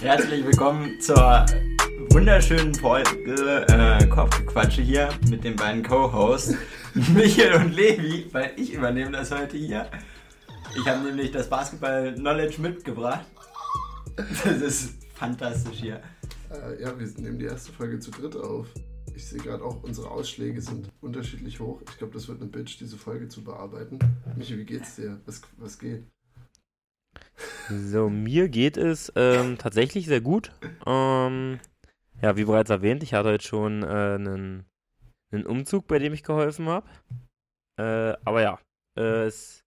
Herzlich willkommen zur wunderschönen Folge äh, Kopfgequatsche hier mit den beiden Co-Hosts Michael und Levi, weil ich übernehme das heute hier. Ich habe nämlich das Basketball-Knowledge mitgebracht. Das ist fantastisch hier. Äh, ja, wir nehmen die erste Folge zu dritt auf. Ich sehe gerade auch, unsere Ausschläge sind unterschiedlich hoch. Ich glaube, das wird eine Bitch, diese Folge zu bearbeiten. Michi, wie geht's dir? Was, was geht? So, mir geht es ähm, tatsächlich sehr gut. Ähm, ja, wie bereits erwähnt, ich hatte heute schon äh, einen, einen Umzug, bei dem ich geholfen habe. Äh, aber ja, äh, es,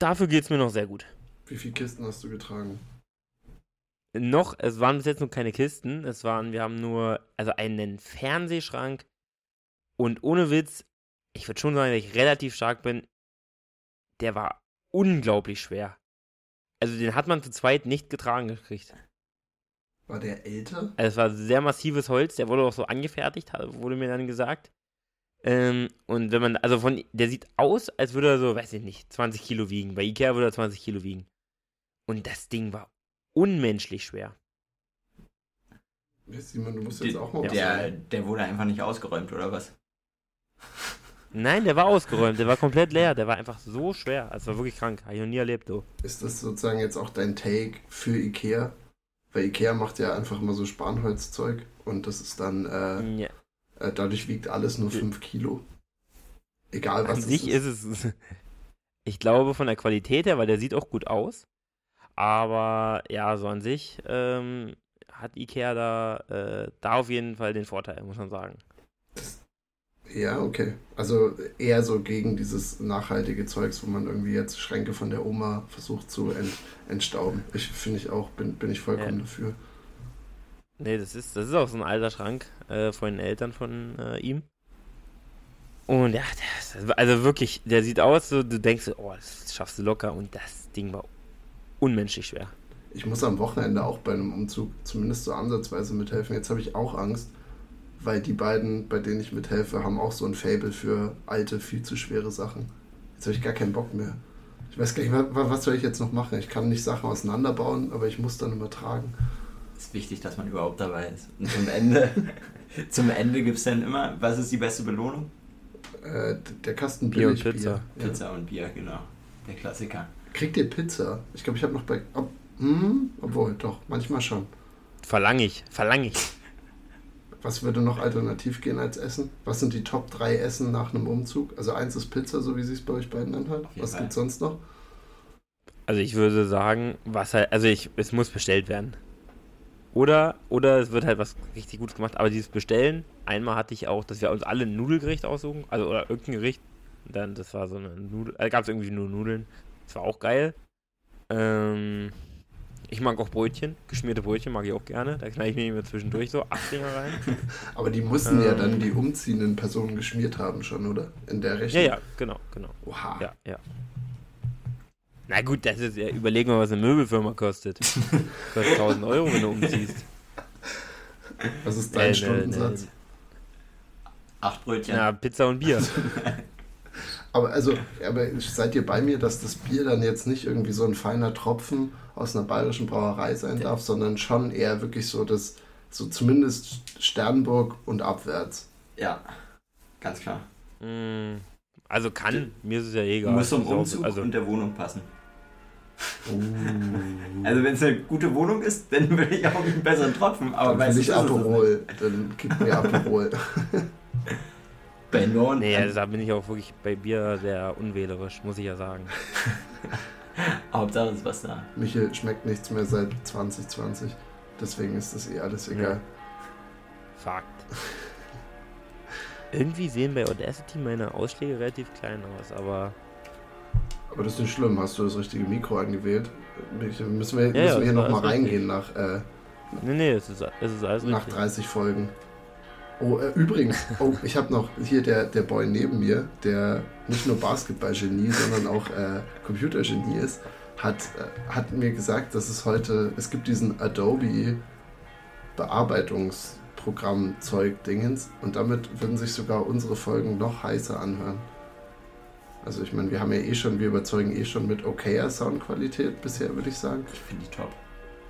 dafür geht es mir noch sehr gut. Wie viele Kisten hast du getragen? Noch, es waren bis jetzt noch keine Kisten. Es waren, wir haben nur, also einen Fernsehschrank. Und ohne Witz, ich würde schon sagen, dass ich relativ stark bin. Der war unglaublich schwer. Also den hat man zu zweit nicht getragen gekriegt. War der älter? Also es war sehr massives Holz, der wurde auch so angefertigt, wurde mir dann gesagt. Ähm, und wenn man, also von, der sieht aus, als würde er so, weiß ich nicht, 20 Kilo wiegen. Bei Ikea würde er 20 Kilo wiegen. Und das Ding war unmenschlich schwer. Simon, du musst jetzt auch mal der, der wurde einfach nicht ausgeräumt, oder was? Nein, der war ausgeräumt, der war komplett leer, der war einfach so schwer. Also war wirklich krank, habe ich noch nie erlebt, du. Ist das sozusagen jetzt auch dein Take für Ikea? Weil Ikea macht ja einfach mal so Spanholzzeug und das ist dann, äh, ja. äh, dadurch wiegt alles nur 5 Kilo. Egal was An sich ist. ist es, ich glaube von der Qualität her, weil der sieht auch gut aus. Aber ja, so an sich ähm, hat Ikea da, äh, da auf jeden Fall den Vorteil, muss man sagen. Ja, okay. Also eher so gegen dieses nachhaltige Zeugs, wo man irgendwie jetzt Schränke von der Oma versucht zu ent, entstauben. Ich finde ich auch, bin, bin ich vollkommen ja. dafür. Nee, das ist, das ist auch so ein alter Schrank äh, von den Eltern von äh, ihm. Und ja, das, also wirklich, der sieht aus, so, du denkst, oh, das schaffst du locker und das Ding war unmenschlich schwer. Ich muss am Wochenende auch bei einem Umzug zumindest so ansatzweise mithelfen. Jetzt habe ich auch Angst, weil die beiden, bei denen ich mithelfe, haben auch so ein Fable für alte, viel zu schwere Sachen. Jetzt habe ich gar keinen Bock mehr. Ich weiß gar nicht, was soll ich jetzt noch machen? Ich kann nicht Sachen auseinanderbauen, aber ich muss dann übertragen. Es ist wichtig, dass man überhaupt dabei ist. Und zum Ende, zum Ende gibt es dann immer, was ist die beste Belohnung? Äh, der Kasten Bier und Pizza. Bier. Pizza und Bier, genau. Der Klassiker. Kriegt ihr Pizza? Ich glaube, ich habe noch bei. Ob, hm, obwohl, doch, manchmal schon. Verlange ich, verlange ich. Was würde noch alternativ gehen als Essen? Was sind die Top 3 Essen nach einem Umzug? Also eins ist Pizza, so wie sie es bei euch beiden anhört. Was gibt es sonst noch? Also ich würde sagen, was halt, also ich, es muss bestellt werden. Oder, oder es wird halt was richtig Gutes gemacht. Aber dieses Bestellen, einmal hatte ich auch, dass wir uns alle ein Nudelgericht aussuchen, also oder irgendein Gericht. Dann, das war so eine Nudel, also gab es irgendwie nur Nudeln. Das war auch geil. Ähm, ich mag auch Brötchen, geschmierte Brötchen mag ich auch gerne. Da knall ich mir immer zwischendurch so acht Dinger rein. Aber die mussten ähm, ja dann die umziehenden Personen geschmiert haben schon, oder? In der Rechnung? Ja, ja, genau, genau. Oha. Ja, ja. Na gut, das ist ja, überleg mal, was eine Möbelfirma kostet. Kostet 1000 Euro, wenn du umziehst. Was ist dein äh, Stundensatz? Ne, Acht Brötchen. Na, Pizza und Bier. aber also, aber seid ihr bei mir, dass das Bier dann jetzt nicht irgendwie so ein feiner Tropfen aus einer bayerischen Brauerei sein darf, sondern schon eher wirklich so das, so zumindest Sternburg und abwärts. Ja, ganz klar. Mm, also kann, mir ist es ja egal. Muss zum Umzug also, und der Wohnung passen. Uh. Also wenn es eine gute Wohnung ist, dann will ich auch einen besseren Tropfen. Aber dann will ich Aperol, dann gib mir Aperol. bei Norden. Nee, also da bin ich auch wirklich bei Bier sehr unwählerisch, muss ich ja sagen. Hauptsache ist was da. Michael schmeckt nichts mehr seit 2020. Deswegen ist das eh alles egal. Ja. Fakt. Irgendwie sehen bei Audacity meine Ausschläge relativ klein aus, aber. Aber das ist nicht schlimm. Hast du das richtige Mikro angewählt? Müssen wir, ja, müssen wir hier nochmal reingehen nach. Äh, nee, nee, es ist, es ist alles Nach richtig. 30 Folgen. Oh, äh, übrigens, oh, ich habe noch hier der, der Boy neben mir, der nicht nur Basketball-Genie, sondern auch äh, Computergenie ist, hat, äh, hat mir gesagt, dass es heute, es gibt diesen Adobe Bearbeitungsprogramm-Zeug-Dingens und damit würden sich sogar unsere Folgen noch heißer anhören. Also ich meine, wir haben ja eh schon, wir überzeugen eh schon mit okayer Soundqualität bisher, würde ich sagen. Ich finde die top.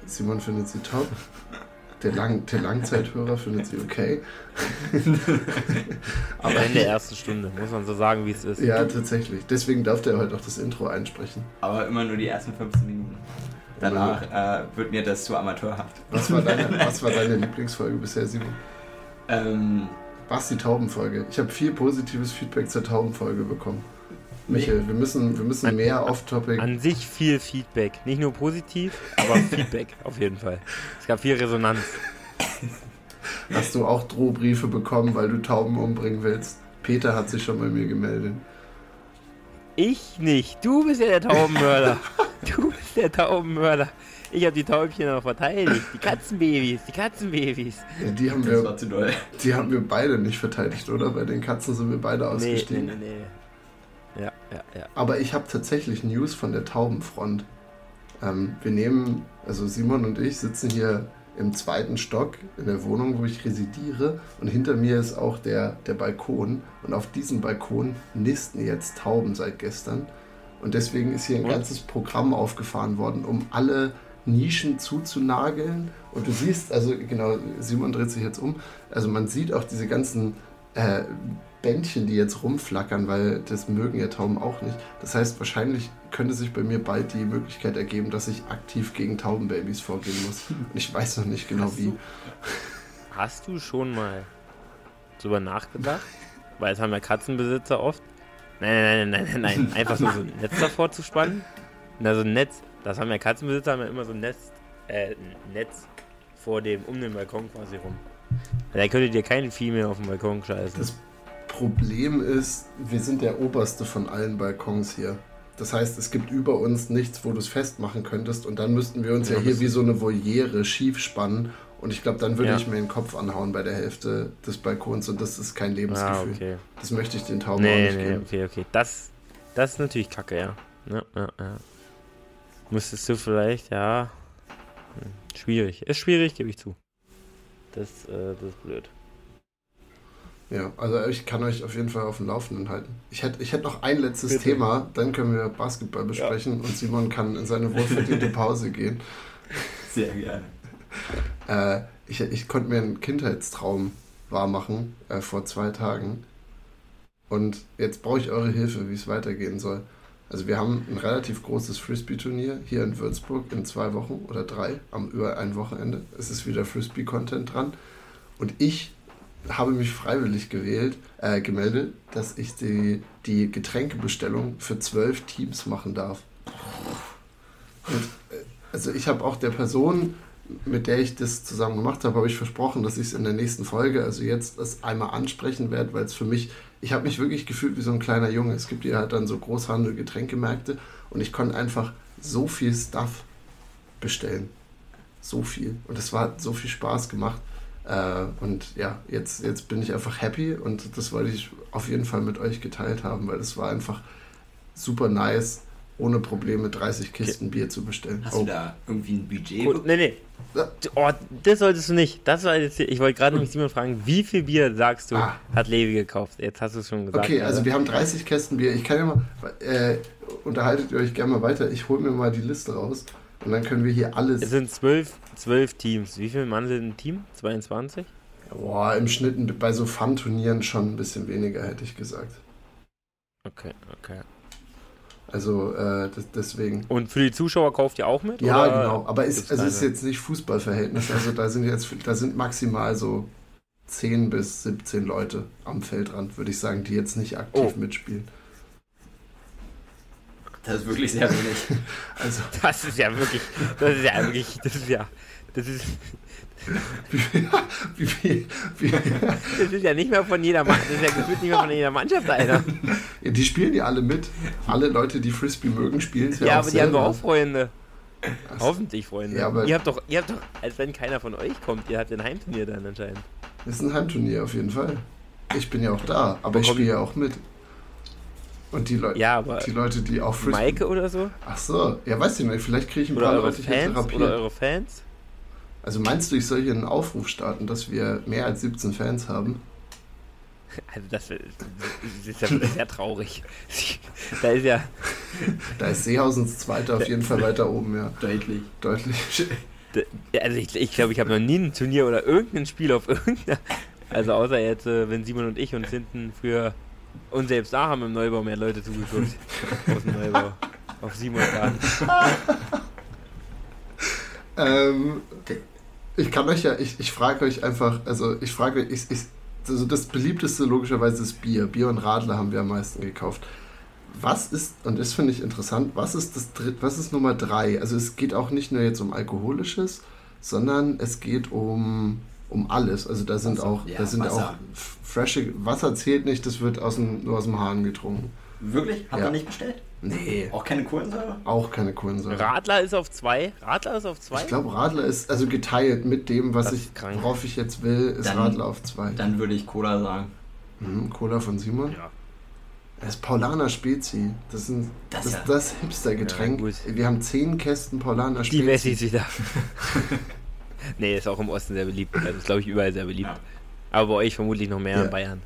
Simon findet sie top. Der, Lang der Langzeithörer findet sie okay. Aber in der ersten Stunde, muss man so sagen, wie es ist. Ja, tatsächlich. Deswegen darf der heute auch das Intro einsprechen. Aber immer nur die ersten 15 Minuten. Danach äh, wird mir das zu amateurhaft. Was war deine, was war deine Lieblingsfolge bisher, Simon? Ähm, Was die Taubenfolge? Ich habe viel positives Feedback zur Taubenfolge bekommen. Michael, wir müssen, wir müssen An- mehr off-topic. An sich viel Feedback. Nicht nur positiv, aber Feedback auf jeden Fall. Es gab viel Resonanz. Hast du auch Drohbriefe bekommen, weil du Tauben umbringen willst? Peter hat sich schon bei mir gemeldet. Ich nicht. Du bist ja der Taubenmörder. Du bist der Taubenmörder. Ich habe die Täubchen noch verteidigt. Die Katzenbabys, die Katzenbabys. Ja, die, haben das wir, war zu doll. die haben wir beide nicht verteidigt, oder? Bei den Katzen sind wir beide Nee, nee, ausgestiegen. nee, nee. Ja. Aber ich habe tatsächlich News von der Taubenfront. Ähm, wir nehmen, also Simon und ich sitzen hier im zweiten Stock in der Wohnung, wo ich residiere. Und hinter mir ist auch der, der Balkon. Und auf diesem Balkon nisten jetzt Tauben seit gestern. Und deswegen ist hier ein Und? ganzes Programm aufgefahren worden, um alle Nischen zuzunageln. Und du siehst, also genau, Simon dreht sich jetzt um. Also man sieht auch diese ganzen äh, Bändchen, die jetzt rumflackern, weil das mögen ja Tauben auch nicht. Das heißt, wahrscheinlich könnte sich bei mir bald die Möglichkeit ergeben, dass ich aktiv gegen Taubenbabys vorgehen muss. Und ich weiß noch nicht genau Hast wie. du- Hast du schon mal drüber nachgedacht? Weil es haben ja Katzenbesitzer oft. Nein, nein, nein, nein, nein, nein. Einfach so, so ein Netz davor zu spannen. Na, so ein Netz. Das haben ja Katzenbesitzer haben ja immer so ein Netz, äh, ein Netz vor dem, um den Balkon quasi rum. Da könntet ihr kein Vieh mehr auf dem Balkon scheißen. Das Problem ist, wir sind der oberste von allen Balkons hier. Das heißt, es gibt über uns nichts, wo du es festmachen könntest. Und dann müssten wir uns ja, Ja, hier wie so eine Voliere schief spannen. Und ich glaube, dann würde Ja. ich mir den Kopf anhauen bei der Hälfte des Balkons. Und das ist kein Lebensgefühl. ah, okay. Das möchte ich den Tauben auch Nee, nicht nee, geben. okay, okay. Das, das ist natürlich kacke, ja. Ja, ja, ja. Müsstest du vielleicht, ja. Hm, Schwierig. Ist schwierig, gebe ich zu. Das, äh, das ist blöd. Ja, also ich kann euch auf jeden Fall auf dem Laufenden halten. Ich hätte ich hätt noch ein letztes Bitte. Thema, dann können wir Basketball besprechen und Simon kann in seine wohlverdiente Pause gehen. Sehr gerne. Äh, ich, ich konnte mir einen Kindheitstraum wahrmachen äh, vor zwei Tagen. Und jetzt brauche ich eure Hilfe, wie es weitergehen soll. Also wir haben ein relativ großes Frisbee-Turnier hier in Würzburg in zwei Wochen oder drei, am über ein Wochenende. Es ist wieder Frisbee-Content dran. Und ich habe mich freiwillig gewählt, äh, gemeldet, dass ich die, die Getränkebestellung für zwölf Teams machen darf. Und, äh, also ich habe auch der Person, mit der ich das zusammen gemacht habe, habe ich versprochen, dass ich es in der nächsten Folge, also jetzt, das einmal ansprechen werde, weil es für mich, ich habe mich wirklich gefühlt wie so ein kleiner Junge. Es gibt hier halt dann so Großhandel, Getränkemärkte und ich konnte einfach so viel Stuff bestellen. So viel. Und es war hat so viel Spaß gemacht. Äh, und ja, jetzt, jetzt bin ich einfach happy und das wollte ich auf jeden Fall mit euch geteilt haben, weil es war einfach super nice, ohne Probleme 30 Kisten Bier zu bestellen. Hast du da irgendwie ein Budget? Gut, nee, nee. Ja. Oh, das solltest du nicht. Das war jetzt, ich wollte gerade nämlich Simon fragen, wie viel Bier sagst du, Ah. hat Levi gekauft? Jetzt hast du es schon gesagt. Okay, also wir haben 30 Kästen Bier. Ich kann ja mal, äh, unterhaltet ihr euch gerne mal weiter. Ich hole mir mal die Liste raus und dann können wir hier alles. Es sind zwölf, zwölf Teams. Wie viele Mann sind im Team? 22? Boah, im Schnitt bei so Fun-Turnieren schon ein bisschen weniger, hätte ich gesagt. Okay, okay. Also äh, das, deswegen. Und für die Zuschauer kauft ihr auch mit? Ja, oder genau. Aber es, gibt's also es ist jetzt nicht Fußballverhältnis. Also da sind jetzt da sind maximal so 10 bis 17 Leute am Feldrand, würde ich sagen, die jetzt nicht aktiv Oh. mitspielen. Das ist wirklich sehr wenig. Also Das ist ja wirklich, das ist ja wirklich, das ist ja, das ist, wie wie wie, das ist ja nicht mehr von jeder Mannschaft, das ist ja gefühlt nicht mehr von jeder Mannschaft einer. ja, die spielen ja alle mit. Alle Leute, die Frisbee mögen, spielen es ja, Ja, auch aber die haben doch selber. auch Freunde. Ach so. Hoffentlich Freunde. Ja, aber- ihr habt doch, ihr habt doch, als wenn keiner von euch kommt, ihr habt ein Heimturnier dann anscheinend. Das ist ein Heimturnier auf jeden Fall. Ich bin ja auch da, aber ich spiele ja auch mit. Und die, Leu Ja, aber die Leute, die auch Frisbee... Maike oder so? Ach so, ja, weiß ich nicht, vielleicht kriege ich ein Oder paar eure Leute hier Fans? therapiert. Oder eure Fans? Also meinst du, ich soll hier einen Aufruf starten, dass wir mehr als 17 Fans haben? Also das, ist- das ist ja sehr traurig. Da ist ja, Da ist Seehausens Zweiter auf jeden Fall weiter oben, ja. Deutlich. Deutlich. Also ich glaube, ich, glaub, ich habe noch nie ein Turnier oder irgendein Spiel auf irgendeiner. Also außer jetzt, äh, wenn Simon und ich uns hinten früher und selbst da haben im Neubau mehr Leute zugeguckt. aus dem Neubau. Auf Simon. Ähm, ich kann euch ja, ich, ich frage euch einfach, also ich frage euch, ich, ich, also das beliebteste logischerweise ist Bier. Bier und Radler haben wir am meisten gekauft. Was ist, und das finde ich interessant, was ist das dritt, was ist Nummer drei? Also es geht auch nicht nur jetzt um Alkoholisches, sondern es geht um, um alles. Also da sind Wasser. auch, Ja, da sind Wasser. auch frische, Wasser zählt nicht, das wird aus dem, nur aus dem Hahn getrunken. Wirklich? Habt Ja. ihr nicht bestellt? Nee, Auch keine Kohlensäure? auch keine Kohlensäure. Radler ist auf zwei. Radler ist auf zwei. Ich glaube, Radler ist also geteilt mit dem, was Das ich, worauf ich jetzt will, ist Dann- Radler auf zwei. Dann würde ich Cola sagen. Mhm, Cola von Simon. Ja. Das ist Paulaner Spezi. Das ist ein, Das das, ja. das Hipster-Getränk. Ja. Wir haben zehn Kästen Paulaner Die Spezi. Messis wieder. nee, ist auch im Osten sehr beliebt. Also ist, glaube ich, überall sehr beliebt. Ja. Aber bei euch vermutlich noch mehr Ja. in Bayern.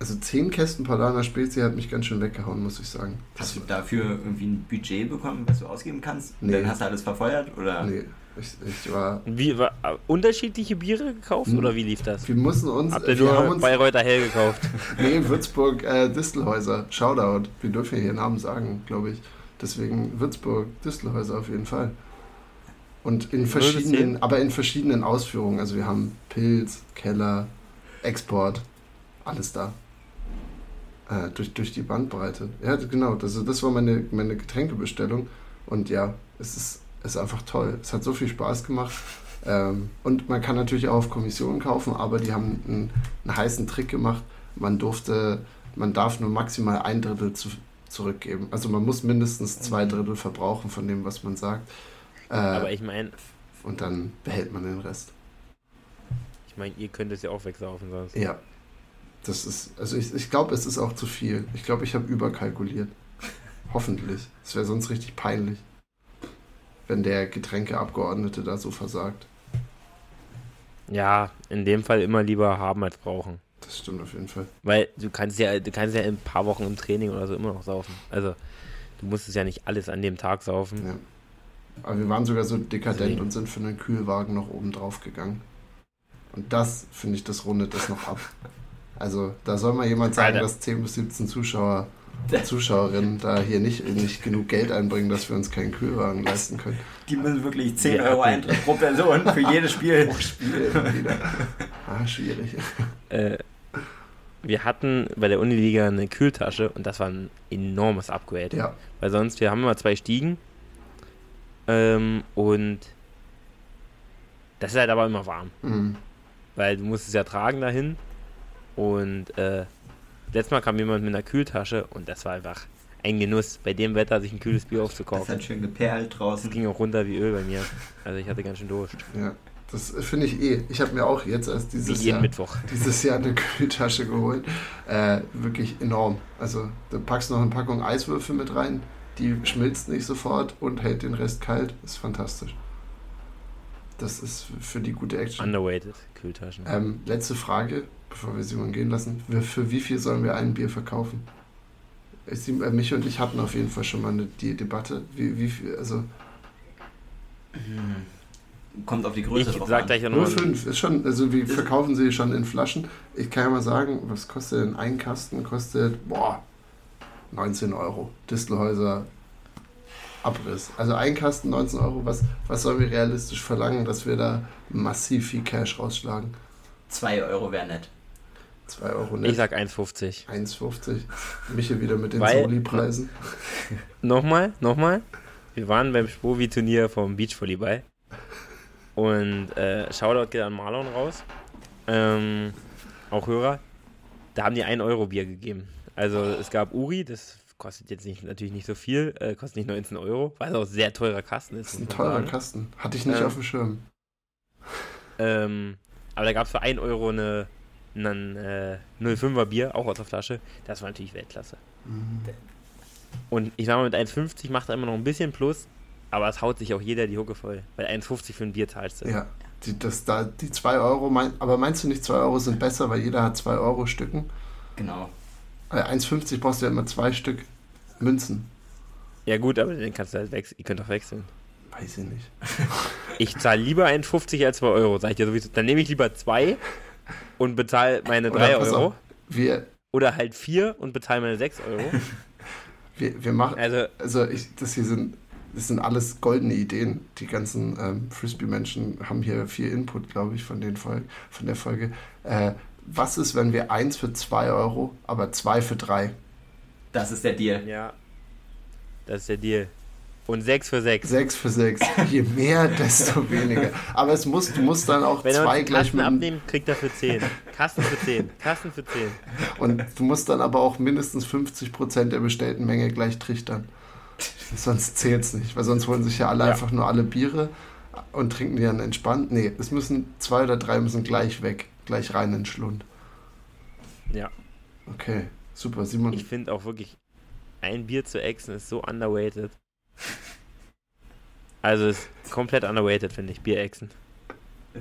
Also zehn Kästen Paulaner Spezi hat mich ganz schön weggehauen, muss ich sagen. Hast du dafür irgendwie ein Budget bekommen, was du ausgeben kannst? Und Nee. Dann hast du alles verfeuert? Oder? Nee, ich, ich war. Wie, war, unterschiedliche Biere gekauft Hm. oder wie lief das? Wir mussten uns. Habt ihr wir haben nur uns Bayreuther Hell gekauft? nee, Würzburg, äh, Distelhäuser. Shoutout. Wir dürfen hier Namen sagen, glaube ich. Deswegen Würzburg, Distelhäuser auf jeden Fall. Und in verschiedenen, aber in verschiedenen Ausführungen. Also wir haben Pilz, Keller, Export, alles da. Äh, durch, durch die Bandbreite. Ja, genau. Das, das war meine, meine Getränkebestellung. Und ja, es ist, ist einfach toll. Es hat so viel Spaß gemacht. Ähm, und man kann natürlich auch auf Kommission kaufen, aber die haben einen, einen heißen Trick gemacht. Man durfte, man darf nur maximal ein Drittel zu, zurückgeben. Also man muss mindestens zwei Drittel verbrauchen von dem, was man sagt. Äh, Aber ich meine, und dann behält man den Rest. ich meine, ihr könnt es ja auch wegsaufen sonst. Ja. Das ist, also ich, ich glaube, es ist auch zu viel. Ich glaube, ich habe überkalkuliert. Hoffentlich. Es wäre sonst richtig peinlich, wenn der Getränkeabgeordnete da so versagt. Ja, in dem Fall immer lieber haben als brauchen. Das stimmt auf jeden Fall. Weil du kannst ja, du kannst ja in ein paar Wochen im Training oder so immer noch saufen. Also du musst es ja nicht alles an dem Tag saufen. Ja. Aber wir waren sogar so dekadent Deswegen. und sind für einen Kühlwagen noch oben drauf gegangen. Und das, finde ich, das rundet das noch ab. Also, da soll mal jemand sagen, Alter. dass 10 bis 17 Zuschauer, Zuschauerinnen da hier nicht, nicht genug Geld einbringen, dass wir uns keinen Kühlwagen leisten können. Die müssen wirklich 10 Wir Euro Eintritt pro Person für jedes Spiel. Pro Spiel immer wieder. Ah, schwierig. Äh, wir hatten bei der Uniliga eine Kühltasche und das war ein enormes Upgrade. Ja, Weil sonst, wir haben immer zwei Stiegen ähm, und das ist halt aber immer warm. mhm. Weil du musst es ja tragen dahin und äh, letztes Mal kam jemand mit einer Kühltasche und das war einfach ein Genuss, bei dem Wetter sich ein kühles Bier Das aufzukaufen. hat schön geperlt Das draußen. ging auch runter wie Öl bei mir. Also ich hatte ganz schön Durst. ja. Das finde ich eh. Ich habe mir auch jetzt erst dieses Jahr, Mittwoch. dieses Jahr eine Kühltasche geholt. Äh, wirklich enorm. Also, da packst du noch eine Packung Eiswürfel mit rein. Die schmilzt nicht sofort und hält den Rest kalt. Ist fantastisch. Das ist für die gute Action. Underweighted Kühltaschen. Ähm, letzte Frage, bevor wir Simon gehen lassen. Für wie viel sollen wir ein Bier verkaufen? Ich, äh, mich und ich hatten auf jeden Fall schon mal eine, die Debatte. Wie, wie viel, also Kommt auf die Größe Ich drauf sag an. gleich ja nochmal. 05 ist schon, also wir verkaufen sie schon in Flaschen. Ich kann ja mal sagen, was kostet denn ein Kasten? Kostet, boah, 19 Euro. Distelhäuser Abriss. Also ein Kasten 19 Euro. Was, was sollen wir realistisch verlangen, dass wir da massiv viel Cash rausschlagen? 2 Euro wäre nett. 2 Euro Ich net. sag 1,50. 1,50. Michel wieder mit den Soli-Preisen. Nochmal, nochmal. Wir waren beim Spovi-Turnier vom Beachvolleyball. Und äh, Shoutout geht an Marlon raus. Ähm, auch Hörer. Da haben die 1 Euro Bier gegeben. Also es gab Uri, das kostet jetzt nicht, natürlich nicht so viel, äh, kostet nicht 19 Euro, weil es auch ein sehr teurer Kasten ist. Das ist ein teurer sagen. Kasten. Hatte ich nicht Ähm, auf dem Schirm. Ähm, aber da gab es für 1 Euro eine, einen äh, 05er Bier, auch aus der Flasche. Das war natürlich Weltklasse. Mhm. Und ich sag mal, mit 1,50 macht er immer noch ein bisschen Plus, aber es haut sich auch jeder die Hucke voll. Weil 1,50 für ein Bier zahlst du. Ja, die, das, da, die 2 Euro, mein, aber meinst du nicht 2 Euro sind besser, weil jeder hat 2 Euro Stücken? Genau. Äh, 1,50 brauchst du ja immer zwei Stück Münzen. Ja gut, aber den kannst du halt wechseln. Ihr könnt doch wechseln. Weiß ich nicht. Ich zahle lieber 1,50 als 2 Euro, sag ich dir sowieso. Dann nehme ich lieber 2 und bezahle meine 3 pass Euro. auf, Wir, Oder halt 4 und bezahle meine 6 Euro. wir, wir machen, Also, also ich, das hier sind, das sind alles goldene Ideen. Die ganzen ähm, Frisbee-Menschen haben hier viel Input, glaube ich, von, den Fol von der Folge. Äh, was ist, wenn wir eins für 2 Euro, aber zwei für 3? Das ist der Deal. ja. Das ist der Deal. Und 6 für 6. 6 für 6. Je mehr, desto weniger. Aber es muss, du musst dann auch Wenn er zwei gleich Kasten mit abnimmt, kriegt er für 10. Kasten für 10. Kasten für 10. Und du musst dann aber auch mindestens 50% der bestellten Menge gleich trichtern. Sonst zählt es nicht, weil sonst holen sich ja alle Ja. einfach nur alle Biere und trinken die dann entspannt. Nee, es müssen zwei oder drei müssen gleich weg, gleich rein in den Schlund. Ja. Okay, super. Simon, Ich finde auch wirklich, ein Bier zu exen ist so underrated. Also ist komplett underrated, finde ich, Bier exen.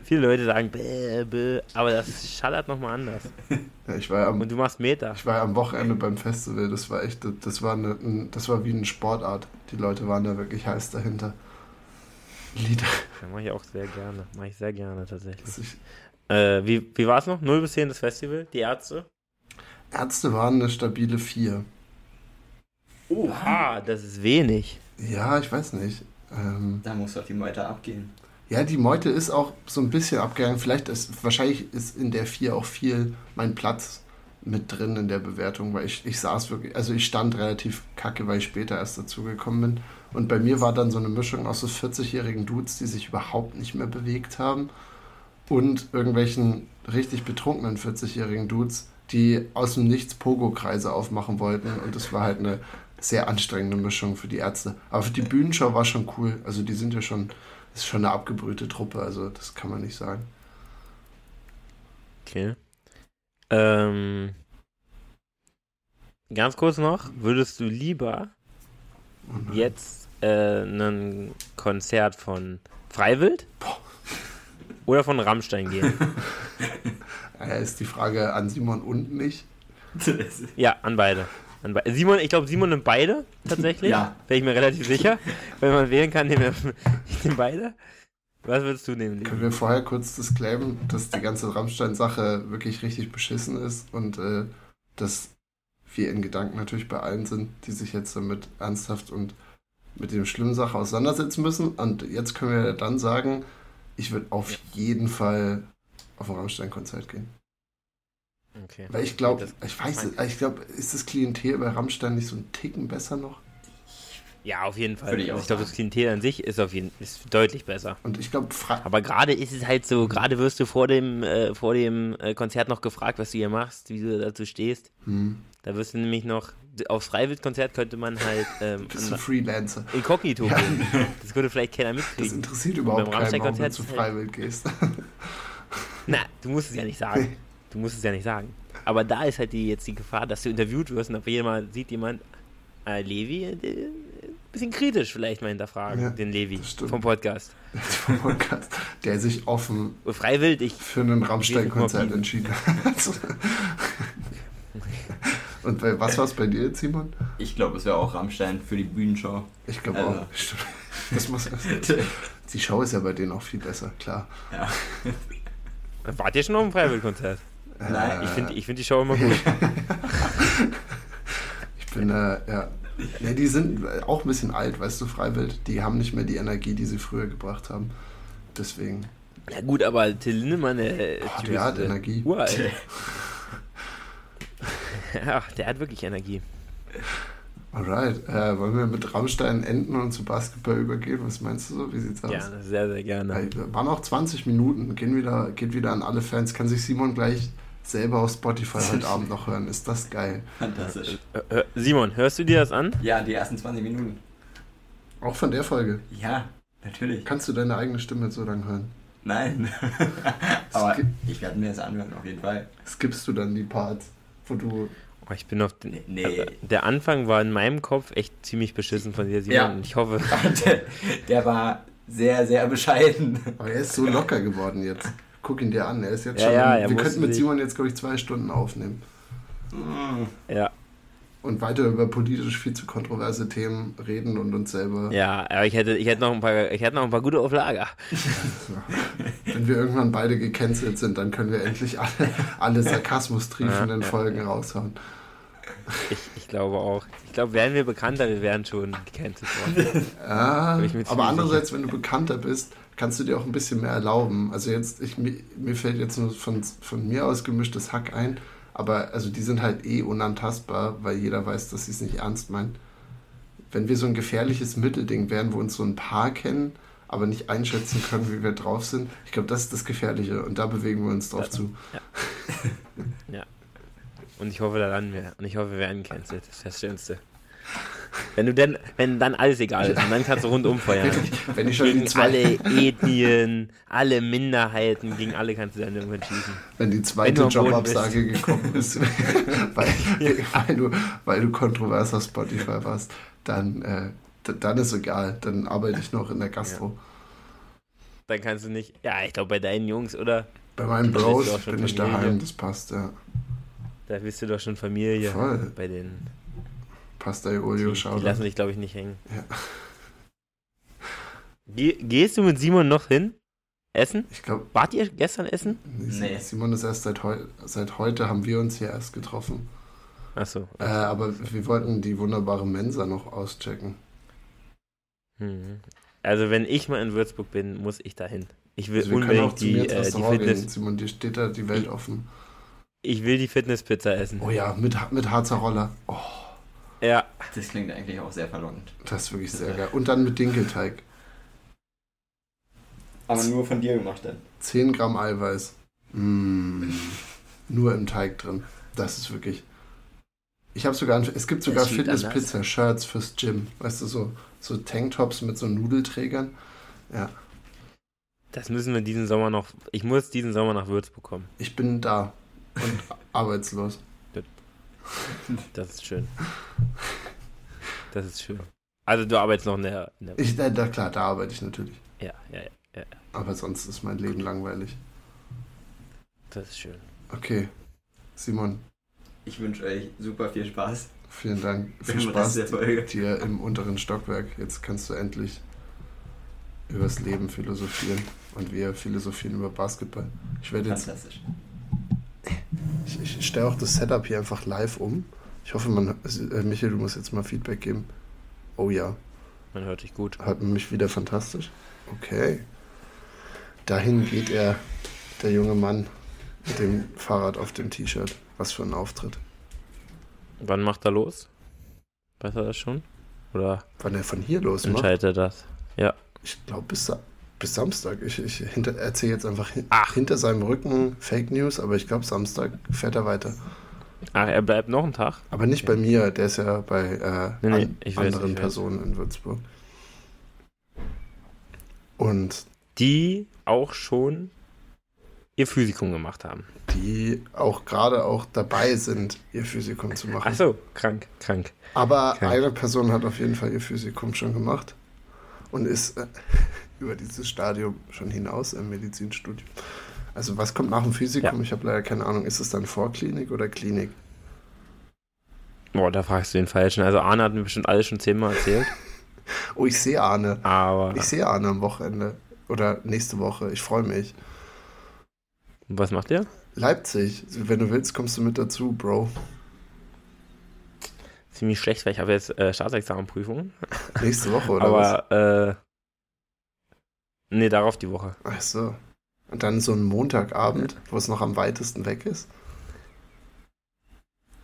Viele Leute sagen, bäh, bäh, aber das schallert nochmal anders. ja, ich, war ja am, Und du machst Meter. ich war ja am Wochenende beim Festival. Das war echt, das war, eine, ein, das war wie eine Sportart. Die Leute waren da wirklich heiß dahinter. Lieder. Das mache ich auch sehr gerne. Mache ich sehr gerne tatsächlich. Ich, Äh, wie wie war es noch? 0 bis 10 das Festival? Die Ärzte? Ärzte waren eine stabile 4. Oh, ah, das ist wenig. Ja, ich weiß nicht. Ähm, Da muss doch die Meute abgehen. Ja, die Meute ist auch so ein bisschen abgegangen. Vielleicht ist, wahrscheinlich ist in der 4 auch viel mein Platz mit drin in der Bewertung, weil ich, ich saß wirklich, also ich stand relativ kacke, weil ich später erst dazugekommen bin. Und bei mir war dann so eine Mischung aus so 40-jährigen Dudes, die sich überhaupt nicht mehr bewegt haben und irgendwelchen richtig betrunkenen 40-jährigen Dudes, die aus dem Nichts Pogo-Kreise aufmachen wollten. Und das war halt eine sehr anstrengende Mischung für die Ärzte. Aber für die Bühnenshow war schon cool. Also die sind ja schon, das ist schon eine abgebrühte Truppe, also das kann man nicht sagen. Okay. Ähm, ganz kurz noch, würdest du lieber Oh jetzt äh, ein Konzert von Freiwild oder von Rammstein gehen? Äh, ist die Frage an Simon und mich. ja, an beide. An be Simon, ich glaube, Simon nimmt beide tatsächlich. Ja. Wäre ich mir relativ sicher. Wenn man wählen kann, nehmen wir ich nehme beide. Was würdest du nehmen, Können wir vorher kurz disclaimen, dass die ganze Rammstein-Sache wirklich richtig beschissen ist und äh, dass wir in Gedanken natürlich bei allen sind, die sich jetzt damit ernsthaft und mit dem schlimmen Sache auseinandersetzen müssen. Und jetzt können wir dann sagen, ich würde auf jeden Fall auf ein Rammstein-Konzert gehen. Okay. Weil ich glaube, ich weiß, es, ich glaube, ist das Klientel bei Rammstein nicht so ein Ticken besser noch? Ja, auf jeden Fall. Würde ich Also ich glaube, das. Klientel an sich ist auf jeden ist deutlich besser. Und ich glaube, Aber gerade ist es halt so, gerade wirst du vor dem, äh, vor dem äh, Konzert noch gefragt, was du hier machst, wie du dazu stehst. hm, Da wirst du nämlich noch, aufs Freiwild-Konzert könnte man halt ähm, bist du an- Freelancer. inkognito Ja. gehen. Das würde vielleicht keiner Das mitkriegen. interessiert überhaupt keinen, warum du zu halt- Freiwild gehst. Na, du musst es ja nicht sagen. Du musst es ja nicht sagen. Aber da ist halt die, jetzt die Gefahr, dass du interviewt wirst und auf einmal sieht jemand, äh, Levi, äh, bisschen kritisch vielleicht mal hinterfragen, Ja, den Levi das vom Podcast. vom Podcast, der sich offen ich, für ein Rammstein-Konzert entschieden hat. Und bei, was war es bei dir, Simon? Ich glaube, es wäre auch Rammstein für die Bühnenshow. Ich glaube Also. auch. Stimmt. Das muss, die Show ist ja bei denen auch viel besser, klar. ja. wart ihr schon auf dem Freiwild-Konzert? Nein, Ich finde ich find die Show immer gut. Ich bin, äh, ja. ja. Die sind auch ein bisschen alt, weißt du, Freiwild. Die haben nicht mehr die Energie, die sie früher gebracht haben. Deswegen. Ja gut, aber Till Lindemann, Boah, Typ der hat äh, Energie. Uralt. ja, der hat wirklich Energie. Alright. Äh, wollen wir mit Rammstein enden und zu Basketball übergehen? Was meinst du so? Wie sieht's aus? Gerne, sehr, sehr gerne. Ey, waren auch 20 Minuten, gehen wieder, geht wieder an alle Fans. Kann sich Simon gleich selber auf Spotify heute Abend noch hören. Ist das geil. Fantastisch. Äh, hör- Simon, hörst du dir das an? Ja, die ersten 20 Minuten. Auch von der Folge. Ja, natürlich. Kannst du deine eigene Stimme so lang hören? Nein. Aber ich werde mir das anhören, auf jeden Fall. Skippst du dann die Parts, wo du. Oh, ich bin auf den. Nee. Also, der Anfang war in meinem Kopf echt ziemlich beschissen von dir, Simon. Ja. Ich hoffe, der, der war sehr, sehr bescheiden. Aber er ist so locker geworden jetzt. Guck ihn dir an. Er ist jetzt Ja, schon. ja, wir könnten mit Simon jetzt, glaube ich, zwei Stunden aufnehmen. Mm. ja. Und weiter über politisch viel zu kontroverse Themen reden und uns selber. Ja, aber ich hätte, ich hätte, noch, ein paar, ich hätte noch ein paar gute auf Lager. Wenn wir irgendwann beide gecancelt sind, dann können wir endlich alle, alle sarkasmus-triefenden ja, Folgen ja. raushauen. Ich, ich, glaube auch. Ich glaube, wären wir bekannter, wir wären schon gecancelt worden. Ja, aber andererseits, sicher. wenn du bekannter bist, kannst du dir auch ein bisschen mehr erlauben. Also jetzt, ich, mir, mir fällt jetzt nur von, von mir aus gemischtes Hack ein, aber also die sind halt eh unantastbar, weil jeder weiß, dass sie es nicht ernst meinen. Wenn wir so ein gefährliches Mittelding wären, wo uns so ein paar kennen, aber nicht einschätzen können, wie wir drauf sind, ich glaube, das ist das Gefährliche und da bewegen wir uns drauf ja. zu. Ja. ja. Und ich hoffe, da landen wir. Und ich hoffe, wir werden cancelled. Das ist das Schönste. Wenn du denn, wenn dann alles egal ist und dann kannst du rundum feuern. wenn ich schon gegen alle Ethnien, alle Minderheiten, gegen alle kannst du dann irgendwann schießen. Wenn die zweite Jobabsage gekommen ist, weil, weil, du, weil du kontroverser Spotify warst, dann, äh, dann ist egal. Dann arbeite ich noch in der Gastro. Ja. Dann kannst du nicht. Ja, ich glaube bei deinen Jungs, oder? Bei meinen Bros bin Familie. ich daheim, das passt, ja. Da bist du doch schon Familie Voll. bei den Pasta e Olio schauen. Die lassen dich, glaube ich, nicht hängen. Ja. Ge gehst du mit Simon noch hin? Essen? Ich glaube. Wart ihr gestern essen? Nee. Simon ist erst seit, heu seit heute, haben wir uns hier erst getroffen. Achso. Äh, aber wir wollten die wunderbare Mensa noch auschecken. Hm. Also, wenn ich mal in Würzburg bin, muss ich dahin. Ich will also unbedingt die, äh, die Fitness. Gehen. Simon, dir steht da die Welt offen. Ich will die Fitnesspizza essen. Oh ja, mit, mit Harzer Roller. Oh. Ja. Das klingt eigentlich auch sehr verlockend. Das ist wirklich sehr geil. Und dann mit Dinkelteig. Aber nur von dir gemacht dann. 10 Gramm Eiweiß. Mmh. nur im Teig drin. Das ist wirklich. Ich habe sogar, es gibt sogar Fitness-Pizza-Shirts fürs Gym. Weißt du, so, so Tanktops mit so Nudelträgern. Ja. Das müssen wir diesen Sommer noch. Ich muss diesen Sommer nach Würzburg kommen. Ich bin da und arbeitslos. Das ist schön. Das ist schön. Also du arbeitest noch in der... In der ich, da, klar, da arbeite ich natürlich. Ja, ja, ja, ja. Aber sonst ist mein Leben langweilig. Das ist schön. Okay. Simon. Ich wünsche euch super viel Spaß. Vielen Dank. Viel Spaß dir im unteren Stockwerk. Jetzt kannst du endlich übers Leben philosophieren. Und wir philosophieren über Basketball. Ich werde jetzt, Fantastisch. Ich, ich stelle auch das Setup hier einfach live um. Ich hoffe, man. Äh, Michael, du musst jetzt mal Feedback geben. Oh ja. Man hört dich gut. Hört man mich wieder fantastisch? Okay. Dahin geht er, der junge Mann mit dem Fahrrad auf dem T-Shirt. Was für ein Auftritt. Wann macht er los? Weiß er das schon? Oder? Wann er von hier los macht? Entscheidet er das? Ja. Ich glaube, bis, bis Samstag. Ich, ich erzähle jetzt einfach hin, Ach. hinter seinem Rücken Fake News, aber ich glaube, Samstag fährt er weiter. Ach, er bleibt noch einen Tag? Aber nicht bei mir, der ist ja bei äh, nee, nee, an, anderen weiß, Personen weiß. in Würzburg. Und die auch schon ihr Physikum gemacht haben. Die auch gerade auch dabei sind, ihr Physikum zu machen. Ach so, krank, krank. Aber krank. eine Person hat auf jeden Fall ihr Physikum schon gemacht und ist äh, über dieses Stadium schon hinaus im Medizinstudium. Also was kommt nach dem Physikum? Ja. Ich habe leider keine Ahnung. Ist es dann Vorklinik oder Klinik? Boah, da fragst du den Falschen. Also Arne hat mir bestimmt alles schon zehnmal erzählt. oh, ich sehe Arne. Aber ich sehe Arne am Wochenende. Oder nächste Woche. Ich freue mich. Was macht ihr? Leipzig. Wenn du willst, kommst du mit dazu, Bro. Ziemlich schlecht, weil ich habe jetzt äh, Staatsexamenprüfung. Nächste Woche, oder Aber, was? Äh, Nee, darauf die Woche. Ach so. Und dann so ein Montagabend, wo es noch am weitesten weg ist?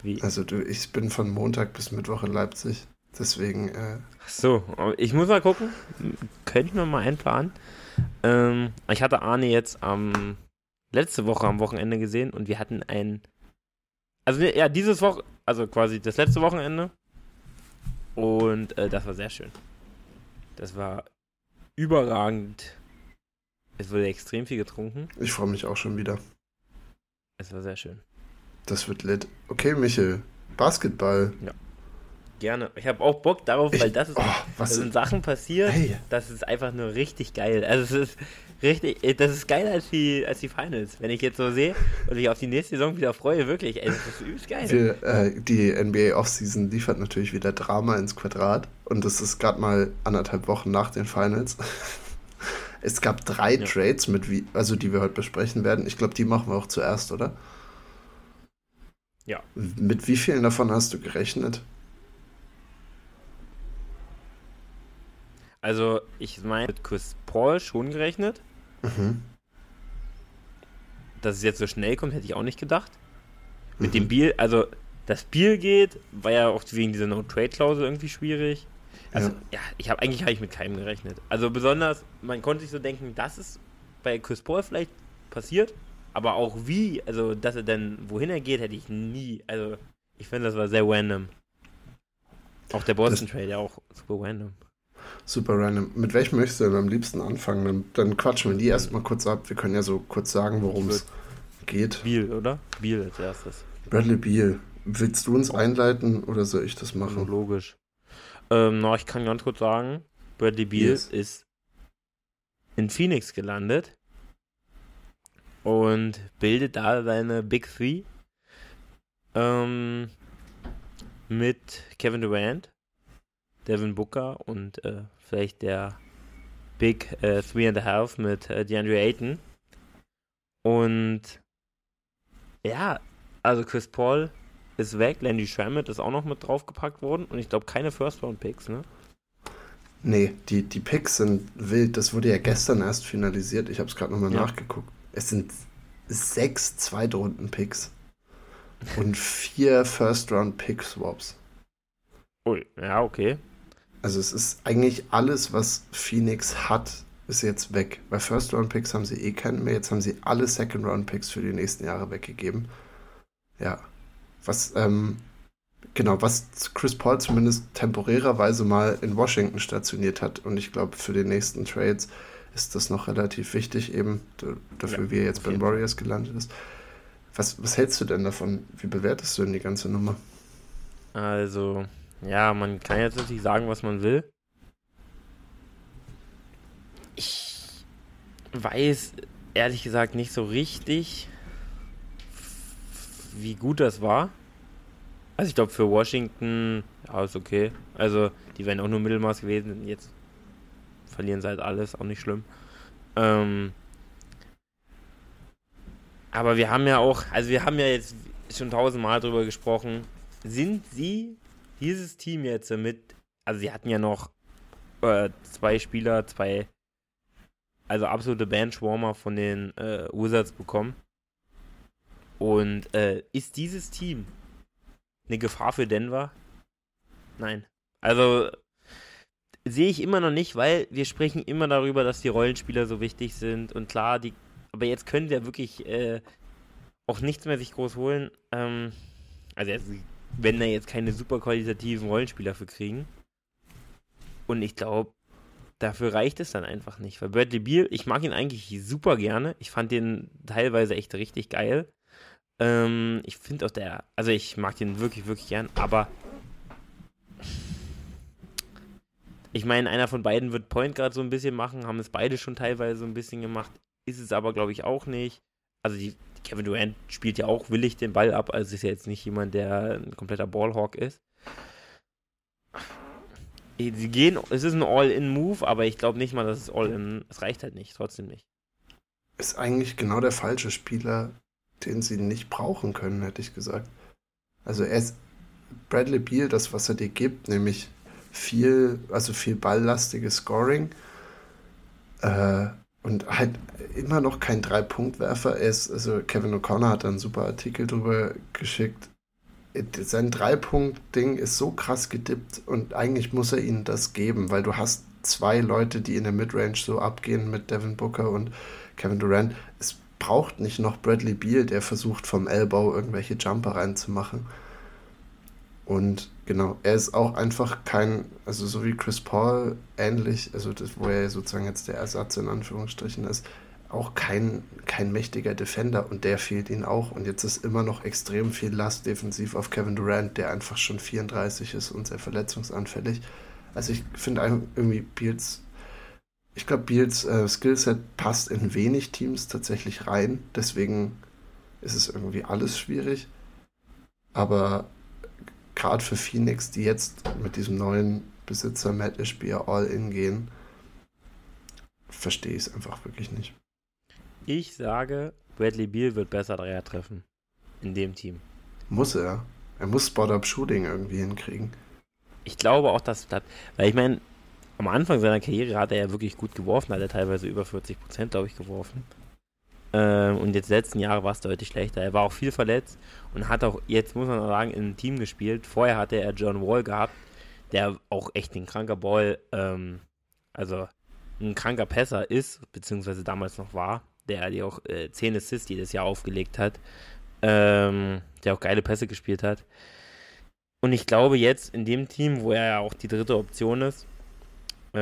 Wie? Also du, ich bin von Montag bis Mittwoch in Leipzig. Deswegen. Äh Ach so, ich muss mal gucken. Könnte ich mir mal einplanen. Ähm, ich hatte Arne jetzt am letzte Woche am Wochenende gesehen und wir hatten ein. Also ja, dieses Woche, also quasi das letzte Wochenende. Und äh, das war sehr schön. Das war überragend es wurde extrem viel getrunken. Ich freue mich auch schon wieder. Es war sehr schön. Das wird lit. Okay, Michel. Basketball. Ja. Gerne. Ich habe auch Bock darauf, weil das ist, oh, was sind Sachen passiert, hey. das ist einfach nur richtig geil. Also es ist richtig, äh, das ist geiler als die, als die Finals. Wenn ich jetzt so sehe und mich auf die nächste Saison wieder freue, wirklich, ey, das ist übelst geil. Wir, äh, die NBA Offseason liefert natürlich wieder Drama ins Quadrat und das ist gerade mal anderthalb Wochen nach den Finals. es gab drei ja. Trades, mit wie, also die wir heute besprechen werden. Ich glaube, die machen wir auch zuerst, oder? Ja. Mit wie vielen davon hast du gerechnet? Also, ich meine, mit Chris Paul schon gerechnet. Mhm. Dass es jetzt so schnell kommt, hätte ich auch nicht gedacht. Mit mhm. dem Biel, also, das Biel geht, war ja auch wegen dieser No-Trade-Klausel irgendwie schwierig. Also, ja, ja ich habe eigentlich hab ich mit keinem gerechnet. Also, besonders, man konnte sich so denken, dass es bei Chris Paul vielleicht passiert, aber auch wie, also, dass er dann, wohin er geht, hätte ich nie, also, ich finde, das war sehr random. Auch der Boston-Trade, ja auch super random. Super random. Mit welchem möchtest du denn am liebsten anfangen? Dann, dann quatschen wir die erstmal kurz ab. Wir können ja so kurz sagen, worum es geht. Beal, oder? Beal als erstes. Bradley Beal. Willst du uns einleiten oder soll ich das machen? logisch. Ähm, na, ich kann ganz kurz sagen, Bradley Beal yes. ist in Phoenix gelandet und bildet da seine Big Three ähm, mit Kevin Durant, Devin Booker und äh, vielleicht der Big äh, Three and a Half mit äh, DeAndre Ayton. Und ja, also Chris Paul ist weg, Landy Schrammett ist auch noch mit draufgepackt worden und ich glaube keine First-Round-Picks, ne? Nee, die, die Picks sind wild. Das wurde ja gestern erst finalisiert. Ich habe es gerade nochmal ja. nachgeguckt. Es sind sechs Zweitrunden-Picks und vier First-Round-Pick-Swaps. Ui, ja, okay. Also es ist eigentlich alles, was Phoenix hat, ist jetzt weg. Bei First-Round-Picks haben sie eh keinen mehr. Jetzt haben sie alle Second-Round-Picks für die nächsten Jahre weggegeben. Ja. Was, ähm, genau, was Chris Paul zumindest temporärerweise mal in Washington stationiert hat. Und ich glaube, für die nächsten Trades ist das noch relativ wichtig, eben dafür, ja, wie er jetzt bei den Warriors gelandet ist. Was, was hältst du denn davon? Wie bewertest du denn die ganze Nummer? Also, ja, man kann jetzt natürlich sagen, was man will. Ich weiß ehrlich gesagt nicht so richtig, wie gut das war. Also ich glaube für Washington, ja, ist okay. Also die wären auch nur Mittelmaß gewesen. Jetzt verlieren sie halt alles, auch nicht schlimm. Ähm, aber wir haben ja auch, also wir haben ja jetzt schon tausendmal drüber gesprochen. Sind sie dieses Team jetzt mit, also sie hatten ja noch äh, zwei Spieler, zwei, also absolute Benchwarmer von den äh, Wizards bekommen. Und äh, ist dieses Team eine Gefahr für Denver? Nein. Also sehe ich immer noch nicht, weil wir sprechen immer darüber, dass die Rollenspieler so wichtig sind und klar, die, aber jetzt können wir wirklich äh, auch nichts mehr sich groß holen. Ähm, also jetzt wenn da jetzt keine super qualitativen Rollenspieler für kriegen. Und ich glaube, dafür reicht es dann einfach nicht. Weil Bradley Beal, ich mag ihn eigentlich super gerne. Ich fand den teilweise echt richtig geil. Ähm, ich finde auch der, also ich mag den wirklich, wirklich gern, aber ich meine, einer von beiden wird Point Guard so ein bisschen machen, haben es beide schon teilweise so ein bisschen gemacht, ist es aber, glaube ich, auch nicht. Also die, Kevin Durant spielt ja auch willig den Ball ab, also ist ja jetzt nicht jemand, der ein kompletter Ballhawk ist. Sie gehen, es ist ein All-In-Move, aber ich glaube nicht mal, dass es All-In, es reicht halt nicht, trotzdem nicht. Ist eigentlich genau der falsche Spieler, den sie nicht brauchen können, hätte ich gesagt. Also er ist Bradley Beal, das, was er dir gibt, nämlich viel, also viel balllastiges Scoring, äh, und halt immer noch kein Drei-Punkt-Werfer ist. Also Kevin O'Connor hat einen super Artikel drüber geschickt. Sein Drei-Punkt-Ding ist so krass gedippt und eigentlich muss er ihnen das geben, weil du hast zwei Leute, die in der Midrange so abgehen mit Devin Booker und Kevin Durant. Es braucht nicht noch Bradley Beal, der versucht vom Elbow irgendwelche Jumper reinzumachen. Und genau, er ist auch einfach kein, also so wie Chris Paul ähnlich, also das, wo er sozusagen jetzt der Ersatz in Anführungsstrichen ist, auch kein, kein mächtiger Defender und der fehlt ihnen auch. Und jetzt ist immer noch extrem viel Last defensiv auf Kevin Durant, der einfach schon 34 ist und sehr verletzungsanfällig. Also ich finde irgendwie Beals, ich glaube, Beals äh, Skillset passt in wenig Teams tatsächlich rein. Deswegen ist es irgendwie alles schwierig. Aber gerade für Phoenix, die jetzt mit diesem neuen Besitzer Matt Ishbia all in gehen, verstehe ich es einfach wirklich nicht. Ich sage, Bradley Beal wird besser Dreier treffen. In dem Team. Muss er. Er muss Spot-Up-Shooting irgendwie hinkriegen. Ich glaube auch, dass das. Weil ich meine, am Anfang seiner Karriere hat er ja wirklich gut geworfen, hat er teilweise über 40 Prozent, glaube ich, geworfen. Ähm, und jetzt letzten Jahre war es deutlich schlechter. Er war auch viel verletzt und hat auch, jetzt muss man sagen, in einem Team gespielt. Vorher hatte er John Wall gehabt, der auch echt ein kranker Ball, ähm, also ein kranker Pässer ist, beziehungsweise damals noch war der die auch äh, 10 Assists jedes Jahr aufgelegt hat, ähm, der auch geile Pässe gespielt hat. Und ich glaube, jetzt in dem Team, wo er ja auch die dritte Option ist, äh,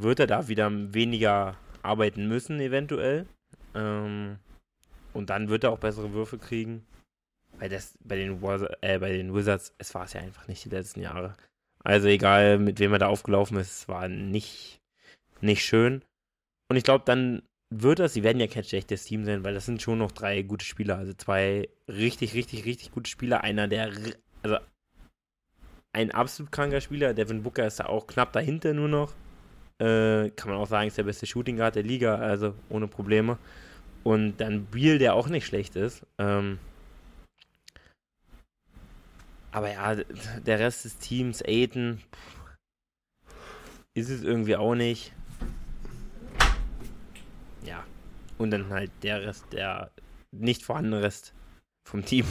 wird er da wieder weniger arbeiten müssen, eventuell. Ähm, und dann wird er auch bessere Würfe kriegen. Weil das bei den, äh, bei den Wizards, es war es ja einfach nicht die letzten Jahre. Also egal, mit wem er da aufgelaufen ist, es war nicht, nicht schön. Und ich glaube, dann wird das, sie werden ja kein schlechtes Team sein, weil das sind schon noch drei gute Spieler. Also zwei richtig, richtig, richtig gute Spieler. Einer, der, also ein absolut kranker Spieler. Devin Booker ist da auch knapp dahinter nur noch. Äh, kann man auch sagen, ist der beste Shooting Guard der Liga, also ohne Probleme. Und dann Beal, der auch nicht schlecht ist. Ähm, aber ja, der Rest des Teams, Aiden, ist es irgendwie auch nicht. Ja. Und dann halt der Rest, der nicht vorhandene Rest vom Team.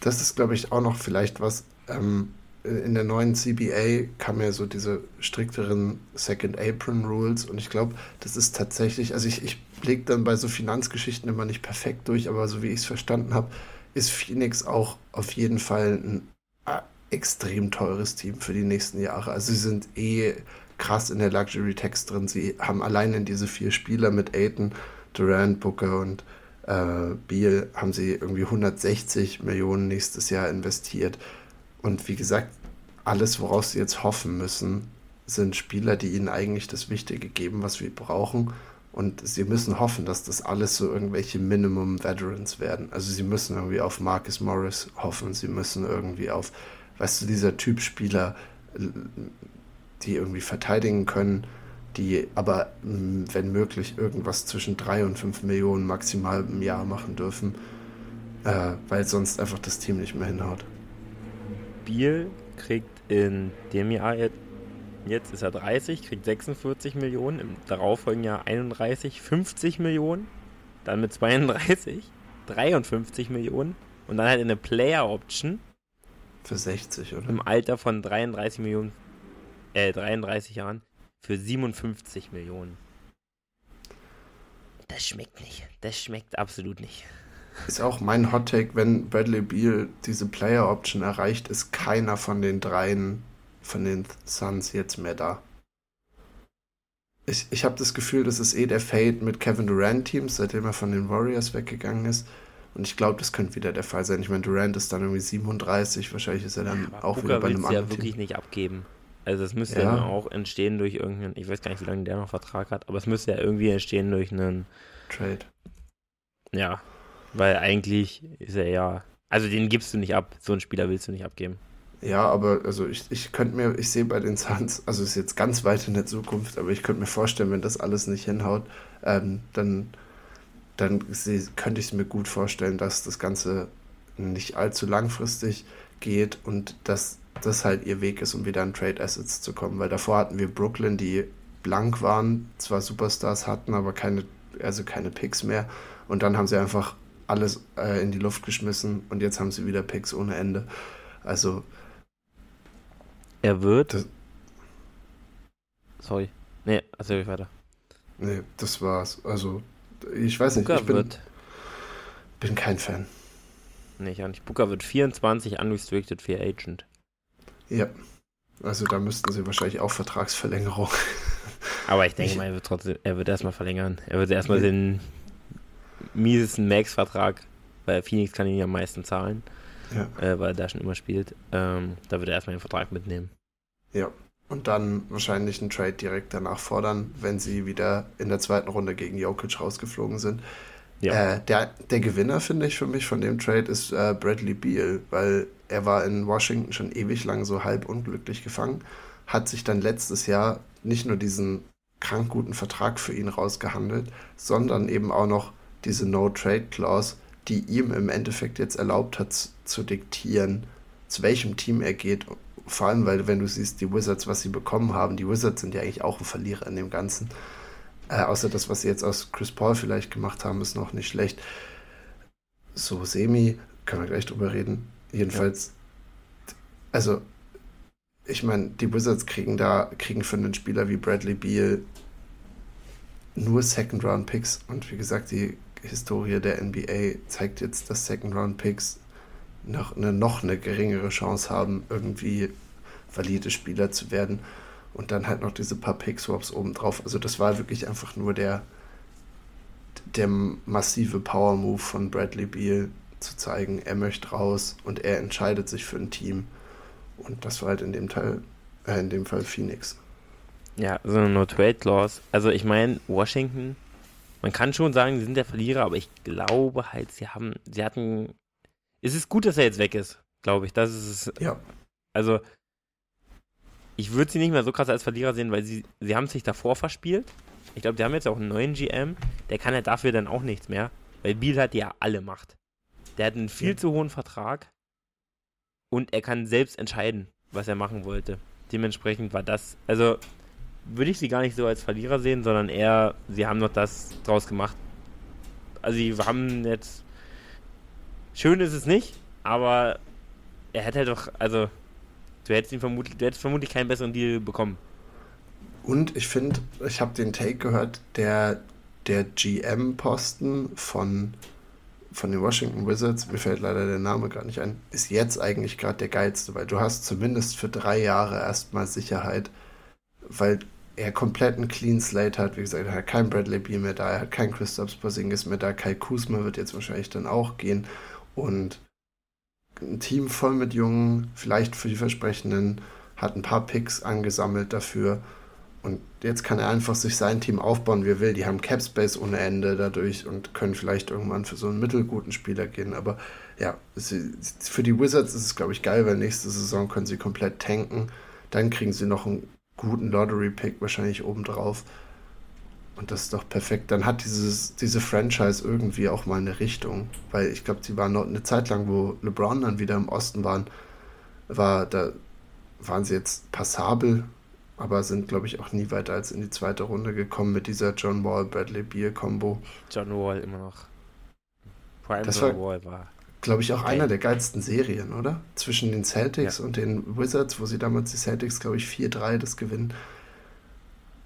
Das ist, glaube ich, auch noch vielleicht was. Ähm, in der neuen CBA kamen ja so diese strikteren Second Apron Rules und ich glaube, das ist tatsächlich, also ich, ich blicke dann bei so Finanzgeschichten immer nicht perfekt durch, aber so wie ich es verstanden habe, ist Phoenix auch auf jeden Fall ein äh, extrem teures Team für die nächsten Jahre. Also sie sind eh krass in der Luxury Text drin. Sie haben allein in diese vier Spieler mit Aiton, Durant, Booker und äh, Beal haben sie irgendwie 160 Millionen nächstes Jahr investiert. Und wie gesagt, alles, woraus sie jetzt hoffen müssen, sind Spieler, die ihnen eigentlich das Wichtige geben, was wir brauchen. Und sie müssen hoffen, dass das alles so irgendwelche Minimum Veterans werden. Also sie müssen irgendwie auf Marcus Morris hoffen, sie müssen irgendwie auf, weißt du, dieser Typ Spieler die irgendwie verteidigen können, die aber, wenn möglich, irgendwas zwischen 3 und 5 Millionen maximal im Jahr machen dürfen, äh, weil sonst einfach das Team nicht mehr hinhaut. Biel kriegt in dem Jahr jetzt, jetzt ist er 30, kriegt 46 Millionen, im darauffolgenden Jahr 31, 50 Millionen, dann mit 32, 53 Millionen und dann halt eine Player Option. Für 60, oder? Im Alter von 33 Millionen äh, 33 Jahren für 57 Millionen. Das schmeckt nicht. Das schmeckt absolut nicht. Ist auch mein Hot Take, wenn Bradley Beal diese Player Option erreicht, ist keiner von den dreien von den Suns jetzt mehr da. Ich, ich habe das Gefühl, das ist eh der Fade mit Kevin Durant Teams, seitdem er von den Warriors weggegangen ist. Und ich glaube, das könnte wieder der Fall sein. Ich meine, Durant ist dann irgendwie 37, wahrscheinlich ist er dann ja, auch Booker wieder bei einem anderen ja wirklich nicht abgeben. Also es müsste ja. ja auch entstehen durch irgendeinen, ich weiß gar nicht, wie lange der noch Vertrag hat, aber es müsste ja irgendwie entstehen durch einen Trade. Ja, weil eigentlich ist er ja, also den gibst du nicht ab, so einen Spieler willst du nicht abgeben. Ja, aber also ich, ich könnte mir, ich sehe bei den Suns, also ist jetzt ganz weit in der Zukunft, aber ich könnte mir vorstellen, wenn das alles nicht hinhaut, ähm, dann, dann könnte ich es mir gut vorstellen, dass das Ganze nicht allzu langfristig geht und dass das halt ihr Weg ist, um wieder an Trade Assets zu kommen. Weil davor hatten wir Brooklyn, die blank waren, zwar Superstars hatten, aber keine, also keine Picks mehr. Und dann haben sie einfach alles äh, in die Luft geschmissen und jetzt haben sie wieder Picks ohne Ende. Also. Er wird. Das, sorry. Nee, erzähl ich weiter. Nee, das war's. Also, ich weiß Booker nicht, ich bin, wird, bin kein Fan. Nee, ich auch nicht. Booker wird 24 unrestricted Free Agent. Ja. Also da müssten sie wahrscheinlich auch Vertragsverlängerung. Aber ich denke ich, mal, er wird trotzdem, er wird erstmal verlängern. Er wird erstmal den, miesesten Max-Vertrag, weil Phoenix kann ihn ja am meisten zahlen, Ja. äh, weil er da schon immer spielt. Ähm, da wird er erstmal den Vertrag mitnehmen. Ja. Und dann wahrscheinlich einen Trade direkt danach fordern, wenn sie wieder in der zweiten Runde gegen Jokic rausgeflogen sind. Ja. Äh, der, der Gewinner, finde ich, für mich von dem Trade ist äh, Bradley Beal, weil er war in Washington schon ewig lang so halb unglücklich gefangen, hat sich dann letztes Jahr nicht nur diesen krank guten Vertrag für ihn rausgehandelt, sondern eben auch noch diese No-Trade-Clause, die ihm im Endeffekt jetzt erlaubt hat zu diktieren, zu welchem Team er geht. Vor allem, weil wenn du siehst, die Wizards, was sie bekommen haben, die Wizards sind ja eigentlich auch ein Verlierer in dem Ganzen. Äh, außer das, was sie jetzt aus Chris Paul vielleicht gemacht haben, ist noch nicht schlecht. So semi, können wir gleich drüber reden. Jedenfalls, also, ich meine, die Wizards kriegen da, kriegen für einen Spieler wie Bradley Beal nur Second-Round-Picks und wie gesagt, die Historie der NBA zeigt jetzt, dass Second-Round-Picks noch eine, noch eine geringere Chance haben, irgendwie valide Spieler zu werden. Und dann halt noch diese paar Pick-Swaps obendrauf. Also das war wirklich einfach nur der, der massive Power-Move von Bradley Beal zu zeigen, er möchte raus und er entscheidet sich für ein Team. Und das war halt in dem Teil, äh, in dem Fall Phoenix. Ja, so eine No-Trade-Clause. Also ich meine, Washington, man kann schon sagen, sie sind der Verlierer, aber ich glaube halt, sie haben, sie hatten, es ist gut, dass er jetzt weg ist, glaube ich. Das ist es. Ja. Also, ich würde sie nicht mehr so krass als Verlierer sehen, weil sie, sie haben sich davor verspielt. Ich glaube, die haben jetzt auch einen neuen GM, der kann halt dafür dann auch nichts mehr, weil Biel hat ja alle Macht. Der hat einen viel Ja. zu hohen Vertrag und er kann selbst entscheiden, was er machen wollte. Dementsprechend war das, also würde ich sie gar nicht so als Verlierer sehen, sondern eher, sie haben noch das draus gemacht. Also sie haben jetzt, schön ist es nicht, aber er hätte doch, also du hättest ihn vermutlich, du hättest vermutlich keinen besseren Deal bekommen. Und ich finde, ich habe den Take gehört, der, der GM-Posten von, von den Washington Wizards, mir fällt leider der Name gar nicht ein, ist jetzt eigentlich gerade der geilste, weil du hast zumindest für drei Jahre erstmal Sicherheit, weil er komplett einen Clean Slate hat. Wie gesagt, er hat keinen Bradley Beal mehr da, er hat keinen Christoph Porzingis mehr da, Kai Kuzma wird jetzt wahrscheinlich dann auch gehen und ein Team voll mit Jungen, vielleicht vielversprechenden, hat ein paar Picks angesammelt dafür und jetzt kann er einfach sich sein Team aufbauen, wie er will. Die haben Cap Space ohne Ende dadurch und können vielleicht irgendwann für so einen mittelguten Spieler gehen. Aber ja, für die Wizards ist es, glaube ich, geil, weil nächste Saison können sie komplett tanken. Dann kriegen sie noch einen guten Lottery-Pick wahrscheinlich obendrauf. Und das ist doch perfekt. Dann hat dieses, diese Franchise irgendwie auch mal eine Richtung. Weil ich glaube, sie waren noch eine Zeit lang, wo LeBron dann wieder im Osten waren, war, da waren sie jetzt passabel, aber sind, glaube ich, auch nie weiter als in die zweite Runde gekommen mit dieser John Wall, Bradley Beal Combo. John Wall immer noch. Prime Das John war- Wall war. Glaube ich auch Okay. einer der geilsten Serien, oder? Zwischen den Celtics und den Wizards, wo sie damals die Celtics, glaube ich, 4-3 das gewinnen.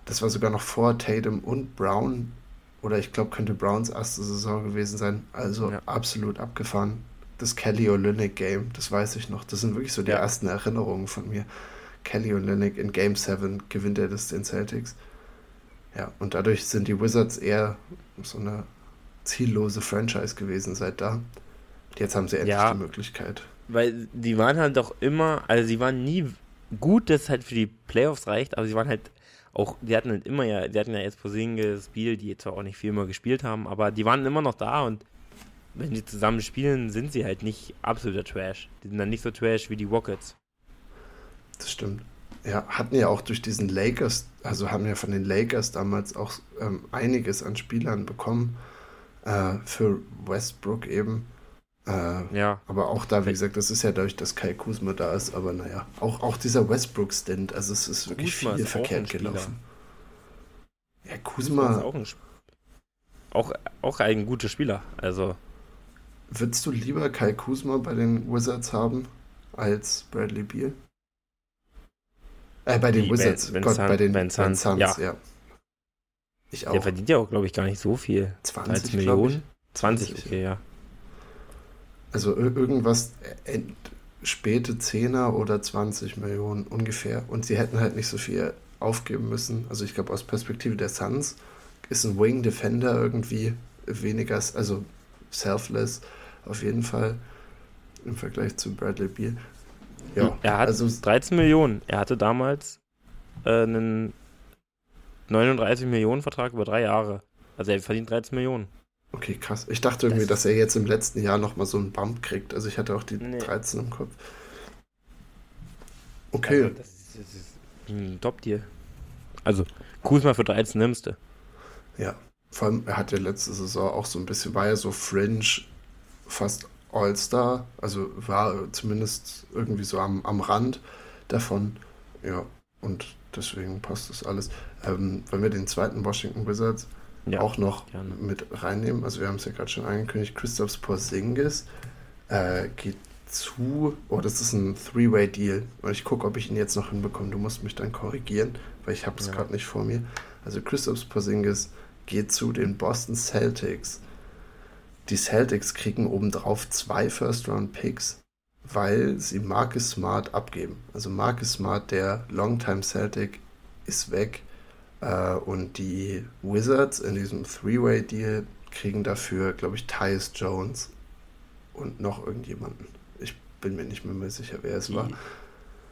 Das war sogar noch vor Tatum und Brown. Oder ich glaube, könnte Browns erste Saison gewesen sein. Also Ja. absolut abgefahren. Das Kelly Olynyk Game, das weiß ich noch. Das sind wirklich so die Ja. ersten Erinnerungen von mir. Kelly Olynyk in Game 7 gewinnt er das den Celtics. Ja, und dadurch sind die Wizards eher so eine ziellose Franchise gewesen seit da. Jetzt haben sie endlich Ja. die Möglichkeit. Weil die waren halt doch immer, also sie waren nie gut, dass es halt für die Playoffs reicht, aber sie waren halt auch, die hatten halt immer ja, die hatten ja jetzt Porzingis, Spiel, die zwar auch nicht viel mehr gespielt haben, aber die waren immer noch da und wenn die zusammen spielen, sind sie halt nicht absoluter Trash. Die sind dann nicht so Trash wie die Rockets. Das stimmt. Ja, hatten ja auch durch diesen Lakers, also haben ja von den Lakers damals auch ähm, einiges an Spielern bekommen. Äh, für Westbrook eben. Äh, Ja, aber auch da, wie gesagt, das ist ja dadurch, dass Kai Kuzma da ist. Aber naja, auch, auch dieser Westbrook-Stint, also es ist wirklich Kuzma viel ist verkehrt gelaufen. Ja, Kuzma ist Kuzma, auch ein, Sp- auch, auch ein guter Spieler. Also, würdest du lieber Kai Kuzma bei den Wizards haben als Bradley Beal? Äh, bei den Die Wizards, Ben- Ben Gott, Sun- bei den Ben Suns, ja. ja. Ich auch. der verdient ja auch, glaube ich, gar nicht so viel. 20 13 glaub Millionen? 20, 20, okay, ja. Also ir- irgendwas späte Zehner oder 20 Millionen ungefähr. Und sie hätten halt nicht so viel aufgeben müssen. Also ich glaube, aus Perspektive der Suns ist ein Wing Defender irgendwie weniger, also selfless auf jeden Fall im Vergleich zu Bradley Beal. Ja, er hat also 13 Millionen. Er hatte damals äh, einen 39 Millionen Vertrag über drei Jahre. Also er verdient 13 Millionen. Okay, krass. Ich dachte irgendwie, das dass er jetzt im letzten Jahr nochmal so einen Bump kriegt. Also ich hatte auch die nee. 13 im Kopf. Okay. Also das, ist, das ist ein Top-Deal. Also, Kuzma für 13 nimmst du. Ja. Vor allem, er hat ja letzte Saison auch so ein bisschen, war ja so Fringe, fast All-Star. Also war zumindest irgendwie so am, am Rand davon. Ja, und deswegen passt das alles. Ähm, wenn wir den zweiten Washington Wizards ja, auch noch gerne. mit reinnehmen, also wir haben es ja gerade schon angekündigt, Christoph Porzingis äh, geht zu, oh, das ist ein Three-Way-Deal. Und ich gucke, ob ich ihn jetzt noch hinbekomme. Du musst mich dann korrigieren, weil ich habe es ja. gerade nicht vor mir. Also Christoph Porzingis geht zu den Boston Celtics. Die Celtics kriegen obendrauf zwei First-Round-Picks, weil sie Marcus Smart abgeben. Also Marcus Smart, der Longtime Celtic, ist weg. Äh, und die Wizards in diesem Three-Way-Deal kriegen dafür, glaube ich, Tyus Jones und noch irgendjemanden. Ich bin mir nicht mehr, sicher, wer es die, war.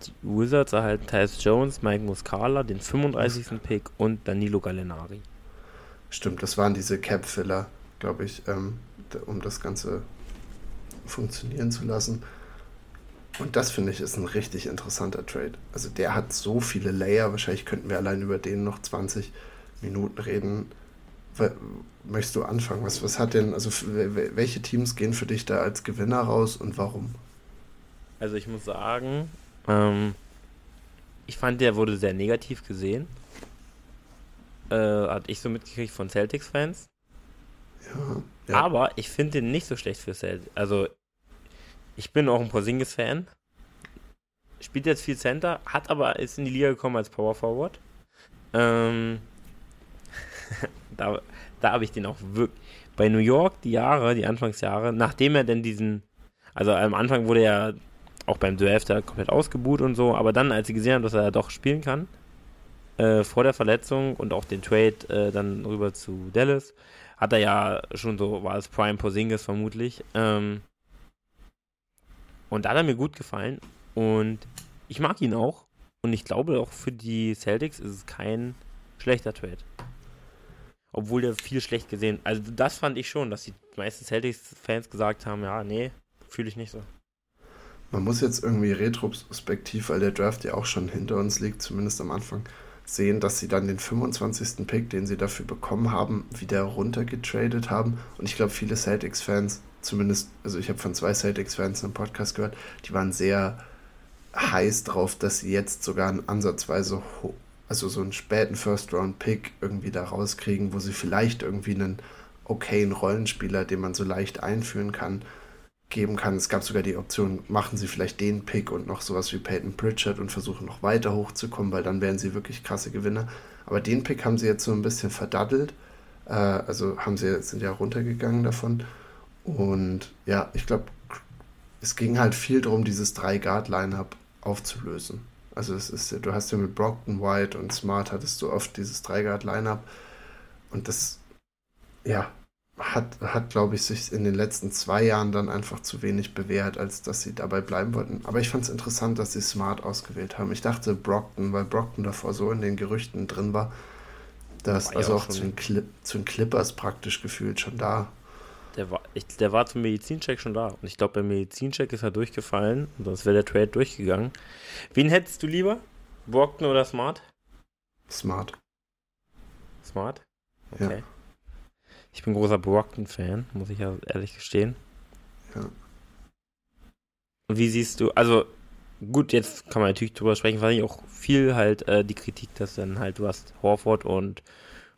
Die Wizards erhalten Tyus Jones, Mike Muscala, den 35. Pick und Danilo Gallinari. Stimmt, das waren diese Cap-Filler, glaube ich, ähm, um das Ganze funktionieren zu lassen. Und das finde ich ist ein richtig interessanter Trade. Also der hat so viele Layer, wahrscheinlich könnten wir allein über den noch 20 Minuten reden. Möchtest du anfangen? Was, was hat denn, also welche Teams gehen für dich da als Gewinner raus und warum? Also ich muss sagen, ähm, ich fand, der wurde sehr negativ gesehen. Äh, hat ich so mitgekriegt von Celtics-Fans. Ja, ja. Aber ich finde den nicht so schlecht für Celtics. Also ich bin auch ein Porzingis-Fan. Spielt jetzt viel Center, hat aber ist in die Liga gekommen als Power Forward. Ähm, da da habe ich den auch wirklich. Bei New York die Jahre, die Anfangsjahre, nachdem er denn diesen, also am Anfang wurde er auch beim Draft komplett ausgebuht und so, aber dann, als sie gesehen haben, dass er doch spielen kann, äh, vor der Verletzung und auch den Trade äh, dann rüber zu Dallas, hat er ja schon so, war es Prime Porzingis vermutlich. Ähm, und da hat er mir gut gefallen. Und ich mag ihn auch. Und ich glaube auch für die Celtics ist es kein schlechter Trade. Obwohl der viel schlecht gesehen. Also das fand ich schon, dass die meisten Celtics-Fans gesagt haben, ja, nee, fühle ich nicht so. Man muss jetzt irgendwie retrospektiv, weil der Draft ja auch schon hinter uns liegt, zumindest am Anfang, sehen, dass sie dann den 25. Pick, den sie dafür bekommen haben, wieder runtergetradet haben. Und ich glaube, viele Celtics-Fans zumindest, also ich habe von zwei Celtics-Fans im Podcast gehört, die waren sehr heiß drauf, dass sie jetzt sogar einen ansatzweise, also so einen späten First-Round-Pick irgendwie da rauskriegen, wo sie vielleicht irgendwie einen okayen Rollenspieler, den man so leicht einführen kann, geben kann. Es gab sogar die Option, machen sie vielleicht den Pick und noch sowas wie Peyton Pritchard und versuchen noch weiter hochzukommen, weil dann wären sie wirklich krasse Gewinner. Aber den Pick haben sie jetzt so ein bisschen verdaddelt. Äh, also haben sie, sind ja runtergegangen davon. Und ja, ich glaube, es ging halt viel darum, dieses Drei-Guard-Line-Up aufzulösen. Also es ist, du hast ja mit Brockton, White und Smart hattest du oft dieses Drei-Guard-Line-Up. Und das, ja, hat, hat glaube ich, sich in den letzten zwei Jahren dann einfach zu wenig bewährt, als dass sie dabei bleiben wollten. Aber ich fand es interessant, dass sie Smart ausgewählt haben. Ich dachte Brockton, weil Brockton davor so in den Gerüchten drin war, dass war also auch zu den, Clip, zu den Clippers praktisch gefühlt schon da der war, ich, der war zum Medizincheck schon da. Und ich glaube, beim Medizincheck ist er durchgefallen. Sonst wäre der Trade durchgegangen. Wen hättest du lieber? Brockton oder Smart? Smart. Smart? Okay. Ja. Ich bin großer Brockton-Fan, muss ich ja ehrlich gestehen. Ja. Und wie siehst du, also gut, jetzt kann man natürlich drüber sprechen, weil ich auch viel halt äh, die Kritik, dass dann halt du hast Horford und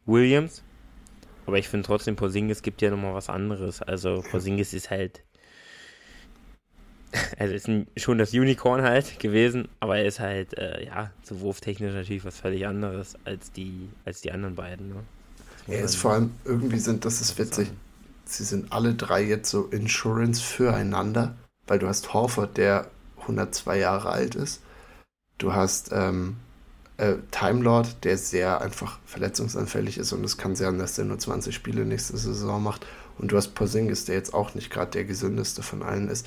Williams aber ich finde trotzdem, Porzingis gibt ja nochmal was anderes. Also Porzingis ist halt. Also ist ein, schon das Unicorn halt gewesen, aber er ist halt, äh, ja, so wurftechnisch natürlich was völlig anderes als die, als die anderen beiden. Ne? Er ist vor allem, irgendwie sind, das ist witzig, sie sind alle drei jetzt so Insurance füreinander, weil du hast Horford, der 102 Jahre alt ist. Du hast ähm, äh, Time Lord, der sehr einfach verletzungsanfällig ist und es kann sein, dass der nur 20 Spiele nächste Saison macht. Und du hast Porzingis, der jetzt auch nicht gerade der gesündeste von allen ist.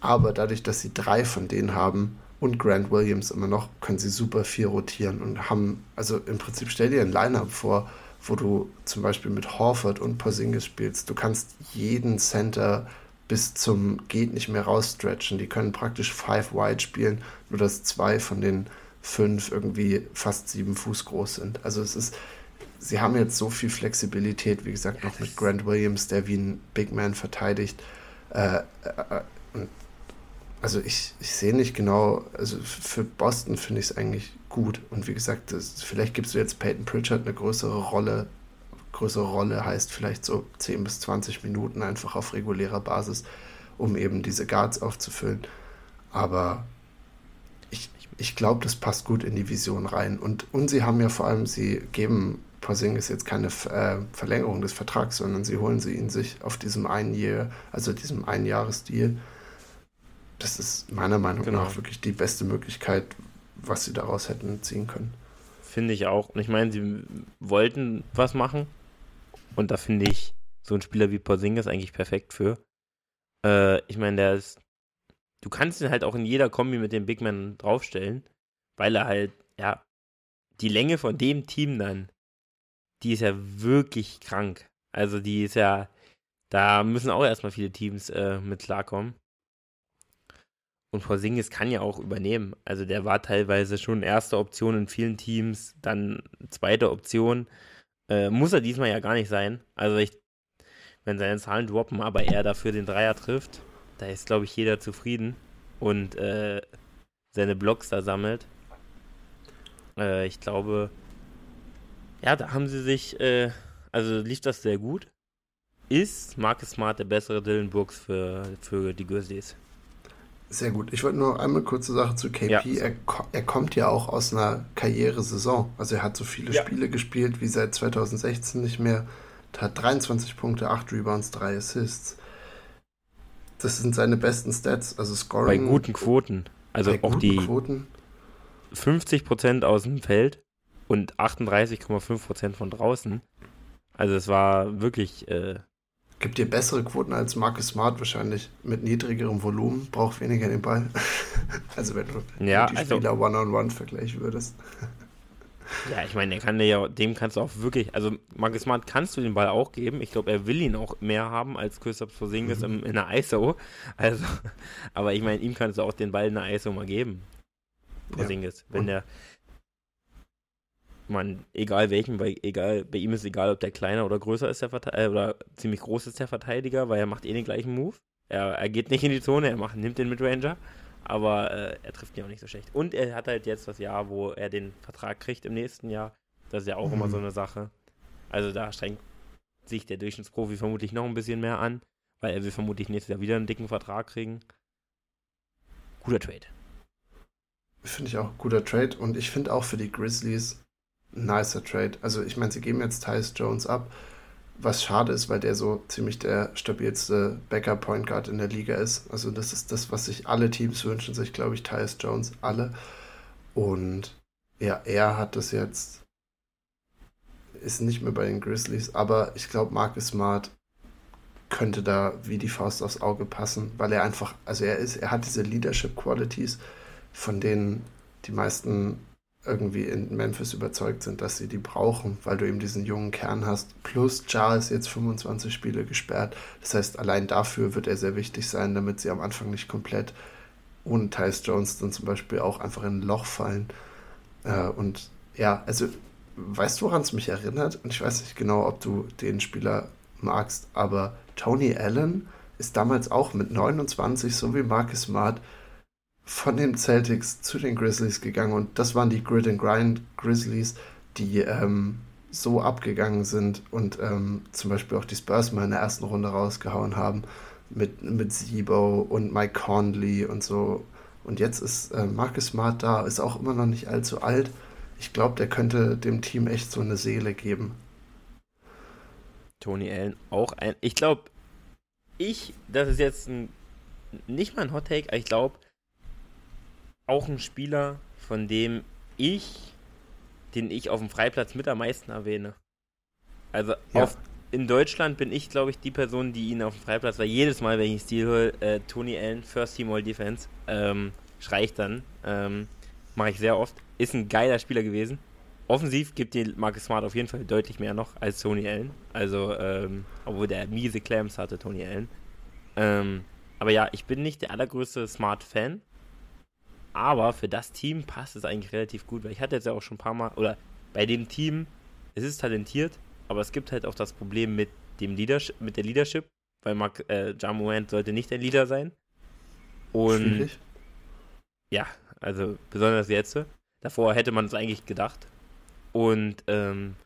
Aber dadurch, dass sie drei von denen haben und Grant Williams immer noch, können sie super viel rotieren und haben, also im Prinzip stell dir ein Lineup vor, wo du zum Beispiel mit Horford und Porzingis spielst. Du kannst jeden Center bis zum geht nicht mehr rausstretchen. Die können praktisch five wide spielen, nur dass zwei von den fünf irgendwie fast sieben Fuß groß sind. Also es ist, sie haben jetzt so viel Flexibilität, wie gesagt, noch mit Grant Williams, der wie ein Big Man verteidigt. Äh, äh, äh also ich, ich sehe nicht genau, also für Boston finde ich es eigentlich gut. Und wie gesagt, das, vielleicht gibst du jetzt Peyton Pritchard eine größere Rolle. Größere Rolle heißt vielleicht so 10 bis 20 Minuten einfach auf regulärer Basis, um eben diese Guards aufzufüllen. Aber ich, glaube, das passt gut in die Vision rein. Und, und sie haben ja vor allem, sie geben Porzingis jetzt keine äh, Verlängerung des Vertrags, sondern sie holen sie ihn sich auf diesem einen Jahr, also diesem Einjahresdeal. Das ist meiner Meinung genau. nach wirklich die beste Möglichkeit, was sie daraus hätten ziehen können. Finde ich auch. Und ich meine, sie wollten was machen. Und da finde ich so ein Spieler wie Porzingis eigentlich perfekt für. Äh, ich meine, der ist. Du kannst ihn halt auch in jeder Kombi mit dem Big Man draufstellen, weil er halt, ja, die Länge von dem Team dann, die ist ja wirklich krank. Also die ist ja, da müssen auch erstmal viele Teams äh, mit klarkommen. Und Porzingis kann ja auch übernehmen. Also der war teilweise schon erste Option in vielen Teams, dann zweite Option. Äh, muss er diesmal ja gar nicht sein. Also ich, wenn seine Zahlen droppen, aber er dafür den Dreier trifft, da ist, glaube ich, jeder zufrieden und äh, seine Blocks da sammelt. Äh, ich glaube, ja, da haben sie sich, äh, also lief das sehr gut. Ist Marcus Smart der bessere Dylan Brooks für, für die Grizzlies? Sehr gut. Ich wollte nur einmal kurze Sache zu KP. Ja. Er, er, kommt ja auch aus einer Karrieresaison. Also er hat so viele ja. Spiele gespielt wie seit 2016 nicht mehr. Er hat 23 Punkte, 8 Rebounds, 3 Assists. Das sind seine besten Stats. Also Scoring. Bei guten Quoten. Also auch die Quoten. 50% aus dem Feld und 38,5% von draußen. Also es war wirklich äh, Gibt dir bessere Quoten als Marcus Smart wahrscheinlich mit niedrigerem Volumen, braucht weniger den Ball. also wenn du ja, die also, Spieler One-on-One vergleichen würdest. Ja, ich meine, der kann ja, dem kannst du auch wirklich, also Marcus Smart kannst du den Ball auch geben. Ich glaube, er will ihn auch mehr haben als Christoph Porzingis mhm. in der ISO. Also, aber ich meine, ihm kannst du auch den Ball in der ISO mal geben. Porzingis, ja. wenn der man, egal welchen, weil egal, bei ihm ist egal, ob der kleiner oder größer ist, der Verteidiger, äh, oder ziemlich groß ist der Verteidiger, weil er macht eh den gleichen Move. Er, er geht nicht in die Zone, er macht, nimmt den Midranger, aber äh, er trifft ihn auch nicht so schlecht. Und er hat halt jetzt das Jahr, wo er den Vertrag kriegt im nächsten Jahr. Das ist ja auch mhm. immer so eine Sache. Also da strengt sich der Durchschnittsprofi vermutlich noch ein bisschen mehr an, weil er will vermutlich nächstes Jahr wieder einen dicken Vertrag kriegen. Guter Trade. Finde ich auch guter Trade und ich finde auch für die Grizzlies nicer Trade. Also ich meine, sie geben jetzt Tyus Jones ab, was schade ist, weil der so ziemlich der stabilste Backup Point Guard in der Liga ist. Also das ist das, was sich alle Teams wünschen, sich glaube ich Tyus Jones alle. Und ja, er hat das jetzt ist nicht mehr bei den Grizzlies, aber ich glaube Marcus Smart könnte da wie die Faust aufs Auge passen, weil er einfach, also er ist, er hat diese Leadership Qualities, von denen die meisten irgendwie in Memphis überzeugt sind, dass sie die brauchen, weil du eben diesen jungen Kern hast. Plus Charles jetzt 25 Spiele gesperrt. Das heißt, allein dafür wird er sehr wichtig sein, damit sie am Anfang nicht komplett ohne Tyus Jones dann zum Beispiel auch einfach in ein Loch fallen. Äh, und ja, also weißt du, woran es mich erinnert? Und ich weiß nicht genau, ob du den Spieler magst, aber Tony Allen ist damals auch mit 29, so wie Marcus Smart, von den Celtics zu den Grizzlies gegangen und das waren die Grid and Grind Grizzlies, die ähm, so abgegangen sind und ähm, zum Beispiel auch die Spurs mal in der ersten Runde rausgehauen haben mit, mit Sibo und Mike Conley und so. Und jetzt ist äh, Marcus Smart da, ist auch immer noch nicht allzu alt. Ich glaube, der könnte dem Team echt so eine Seele geben. Tony Allen auch ein. Ich glaube, ich, das ist jetzt ein, nicht mal ein Hot Take, ich glaube, auch ein Spieler, von dem ich den ich auf dem Freiplatz mit am meisten erwähne. Also Ja. auf, in Deutschland bin ich, glaube ich, die Person, die ihn auf dem Freiplatz, weil jedes Mal, wenn ich Stil hole, äh, Tony Allen, First Team All Defense, ähm, schrei ich dann. Ähm, Mache ich sehr oft. Ist ein geiler Spieler gewesen. Offensiv gibt die Marcus Smart auf jeden Fall deutlich mehr noch als Tony Allen. Also, ähm, obwohl der miese Clams hatte, Tony Allen. Ähm, aber ja, ich bin nicht der allergrößte Smart-Fan. Aber für das Team passt es eigentlich relativ gut, weil ich hatte jetzt ja auch schon ein paar Mal, oder bei dem Team, es ist talentiert, aber es gibt halt auch das Problem mit dem Leadership, mit der Leadership, weil Mark, äh, Jamorant sollte nicht der Leader sein. Und Schwierig. ja, also besonders jetzt. Davor hätte man es eigentlich gedacht. Und ähm,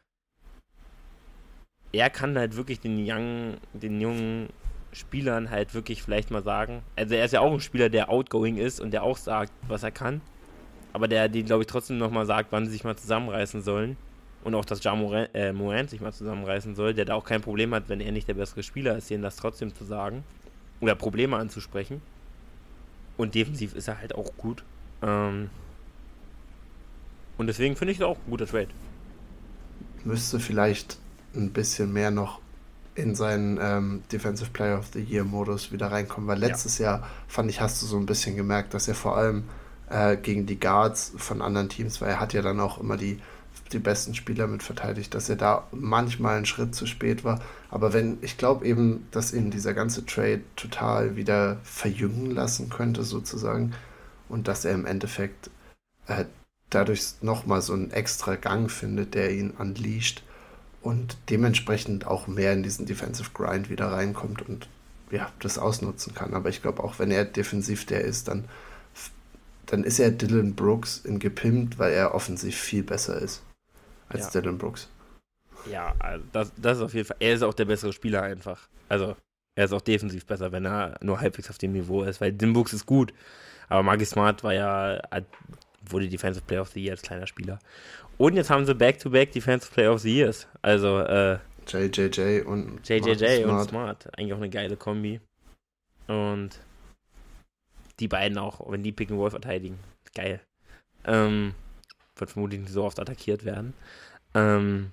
er kann halt wirklich den, young, den jungen Spielern halt wirklich vielleicht mal sagen. Also er ist ja auch ein Spieler, der outgoing ist und der auch sagt, was er kann. Aber der, die glaube ich trotzdem nochmal sagt, wann sie sich mal zusammenreißen sollen. Und auch, dass Ja Morant, äh, sich mal zusammenreißen soll, der da auch kein Problem hat, wenn er nicht der bessere Spieler ist, denen das trotzdem zu sagen. Oder Probleme anzusprechen. Und defensiv ist er halt auch gut. Ähm, und deswegen finde ich es auch ein guter Trade. Müsste vielleicht ein bisschen mehr noch in seinen ähm, Defensive Player of the Year Modus wieder reinkommen, weil letztes Jahr fand ich, hast du so ein bisschen gemerkt, dass er vor allem äh, gegen die Guards von anderen Teams, weil er hat ja dann auch immer die, die besten Spieler mit verteidigt, dass er da manchmal einen Schritt zu spät war. Aber wenn, ich glaube eben, dass ihn dieser ganze Trade total wieder verjüngen lassen könnte, sozusagen, und dass er im Endeffekt äh, dadurch nochmal so einen extra Gang findet, der ihn unleasht und dementsprechend auch mehr in diesen Defensive Grind wieder reinkommt und ja, das ausnutzen kann. Aber ich glaube auch, wenn er defensiv der ist, dann, dann ist er Dylan Brooks in gepimpt, weil er offensiv viel besser ist als Ja. Dylan Brooks. Ja, also das, das ist auf jeden Fall. Er ist auch der bessere Spieler einfach. Also, er ist auch defensiv besser, wenn er nur halbwegs auf dem Niveau ist, weil Dimbux ist gut. Aber Maggie Smart war ja, wurde Defensive Player of the Year als kleiner Spieler. Und jetzt haben sie Back-to-Back Defensive Player of the Years. Also, äh, JJJ und JJJ und Smart. Smart. Eigentlich auch eine geile Kombi. Und die beiden auch, wenn die Pick and Roll verteidigen. Geil. Ähm, wird vermutlich nicht so oft attackiert werden. Ähm,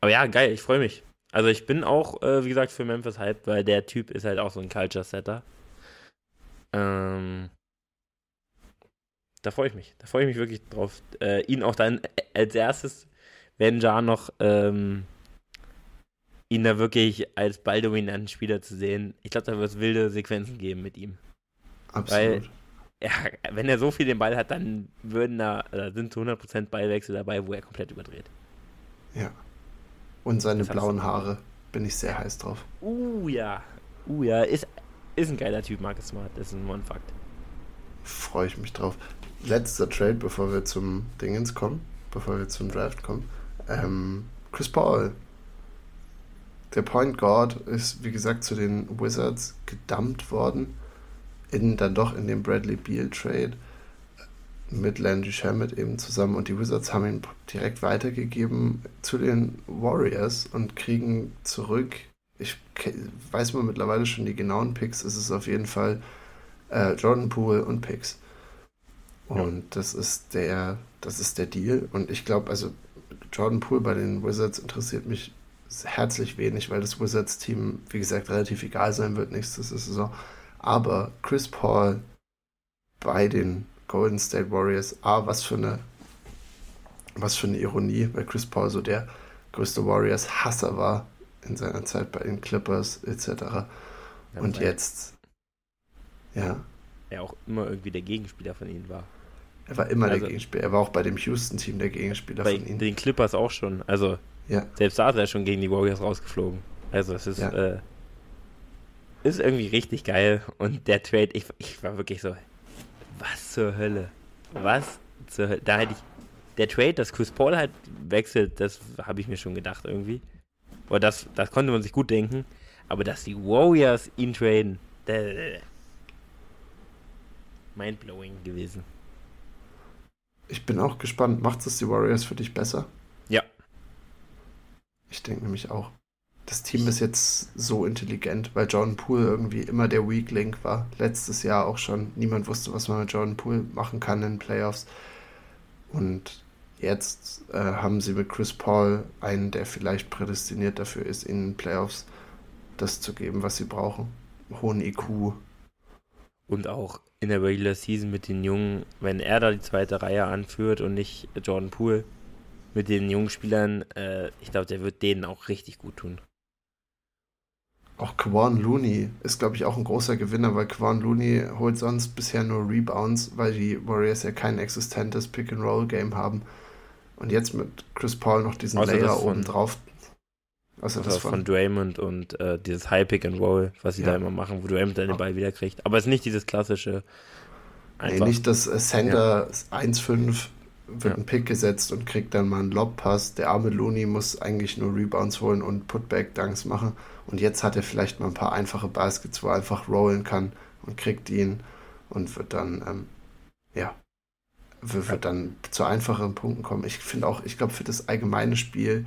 aber ja, geil, ich freue mich. Also ich bin auch, äh, wie gesagt, für Memphis hyped, weil der Typ ist halt auch so ein Culture-Setter. Ähm, da freue ich mich. Da freue ich mich wirklich drauf, äh, ihn auch dann als erstes, wenn Jar noch ähm, ihn da wirklich als balldominanten Spieler zu sehen. Ich glaube, da wird es wilde Sequenzen geben mit ihm. Absolut. Ja, wenn er so viel den Ball hat, dann würden da, da sind zu 100% Ballwechsel dabei, wo er komplett überdreht. ja. Und seine Das blauen Haare bin ich sehr heiß drauf. Uh, ja. Uh, ja. Ist, ist ein geiler Typ, Marcus Smart. Das ist ein One-Fact. Freue ich mich drauf. Letzter Trade, bevor wir zum Dingens kommen, bevor wir zum Draft kommen. Ähm, Chris Paul. Der Point Guard ist, wie gesagt, zu den Wizards gedumpt worden. In, dann doch in dem Bradley Beal Trade mit Landry Shamet eben zusammen. Und die Wizards haben ihn direkt weitergegeben zu den Warriors und kriegen zurück. Ich weiß mal mittlerweile schon die genauen Picks. Es ist auf jeden Fall äh, Jordan Poole und Picks. Und das ist der, das ist der Deal. Und ich glaube, also Jordan Poole bei den Wizards interessiert mich herzlich wenig, weil das Wizards-Team, wie gesagt, relativ egal sein wird nächste Saison. Aber Chris Paul bei den Golden State Warriors, ah, was für eine, was für eine Ironie, weil Chris Paul so der größte Warriors-Hasser war in seiner Zeit bei den Clippers etc. Und jetzt, ja, Er auch immer irgendwie der Gegenspieler von ihnen war. Er war immer Also- der Gegenspieler. Er war auch bei dem Houston-Team der Gegenspieler Bei von ihnen. den Clippers auch schon. Also, Ja, selbst da ist er schon gegen die Warriors rausgeflogen. Also, es ist, Ja. äh, ist irgendwie richtig geil. Und der Trade, ich, ich war wirklich so, was zur Hölle? Was zur Hölle? Da hätte ich, der Trade, dass Chris Paul halt wechselt, das habe ich mir schon gedacht irgendwie. Oder das, das konnte man sich gut denken. Aber dass die Warriors ihn traden, mindblowing gewesen. Ich bin auch gespannt. Macht es die Warriors für dich besser? Ja. Ich denke nämlich auch. Das Team ist jetzt so intelligent, weil Jordan Poole irgendwie immer der Weak Link war. Letztes Jahr auch schon. Niemand wusste, was man mit Jordan Poole machen kann in Playoffs. Und jetzt äh, haben sie mit Chris Paul einen, der vielleicht prädestiniert dafür ist, in den Playoffs das zu geben, was sie brauchen. Hohen IQ. Und auch in der Regular Season mit den Jungen, wenn er da die zweite Reihe anführt und nicht Jordan Poole mit den jungen Spielern, äh, ich glaube, der wird denen auch richtig gut tun. Auch Kwan Looney ist, glaube ich, auch ein großer Gewinner, weil Kwan Looney holt sonst bisher nur Rebounds, weil die Warriors ja kein existentes Pick-and-Roll-Game haben. Und jetzt mit Chris Paul noch diesen Außer Layer oben drauf. Also das von von, Draymond und äh, dieses High Pick and Roll, was sie Ja. da immer machen, wo Draymond dann den Ja. Ball wieder kriegt. Aber es ist nicht dieses klassische. nee, Einfach. nicht das äh, Center 1-5 wird Ja. ein Pick gesetzt und kriegt dann mal einen Lob-Pass. Der arme Looney muss eigentlich nur Rebounds holen und Putback-Dunks machen. Und jetzt hat er vielleicht mal ein paar einfache Baskets, wo er einfach rollen kann und kriegt ihn und wird dann, ähm, ja, wird, wird dann zu einfacheren Punkten kommen. Ich finde auch, ich glaube, für das allgemeine Spiel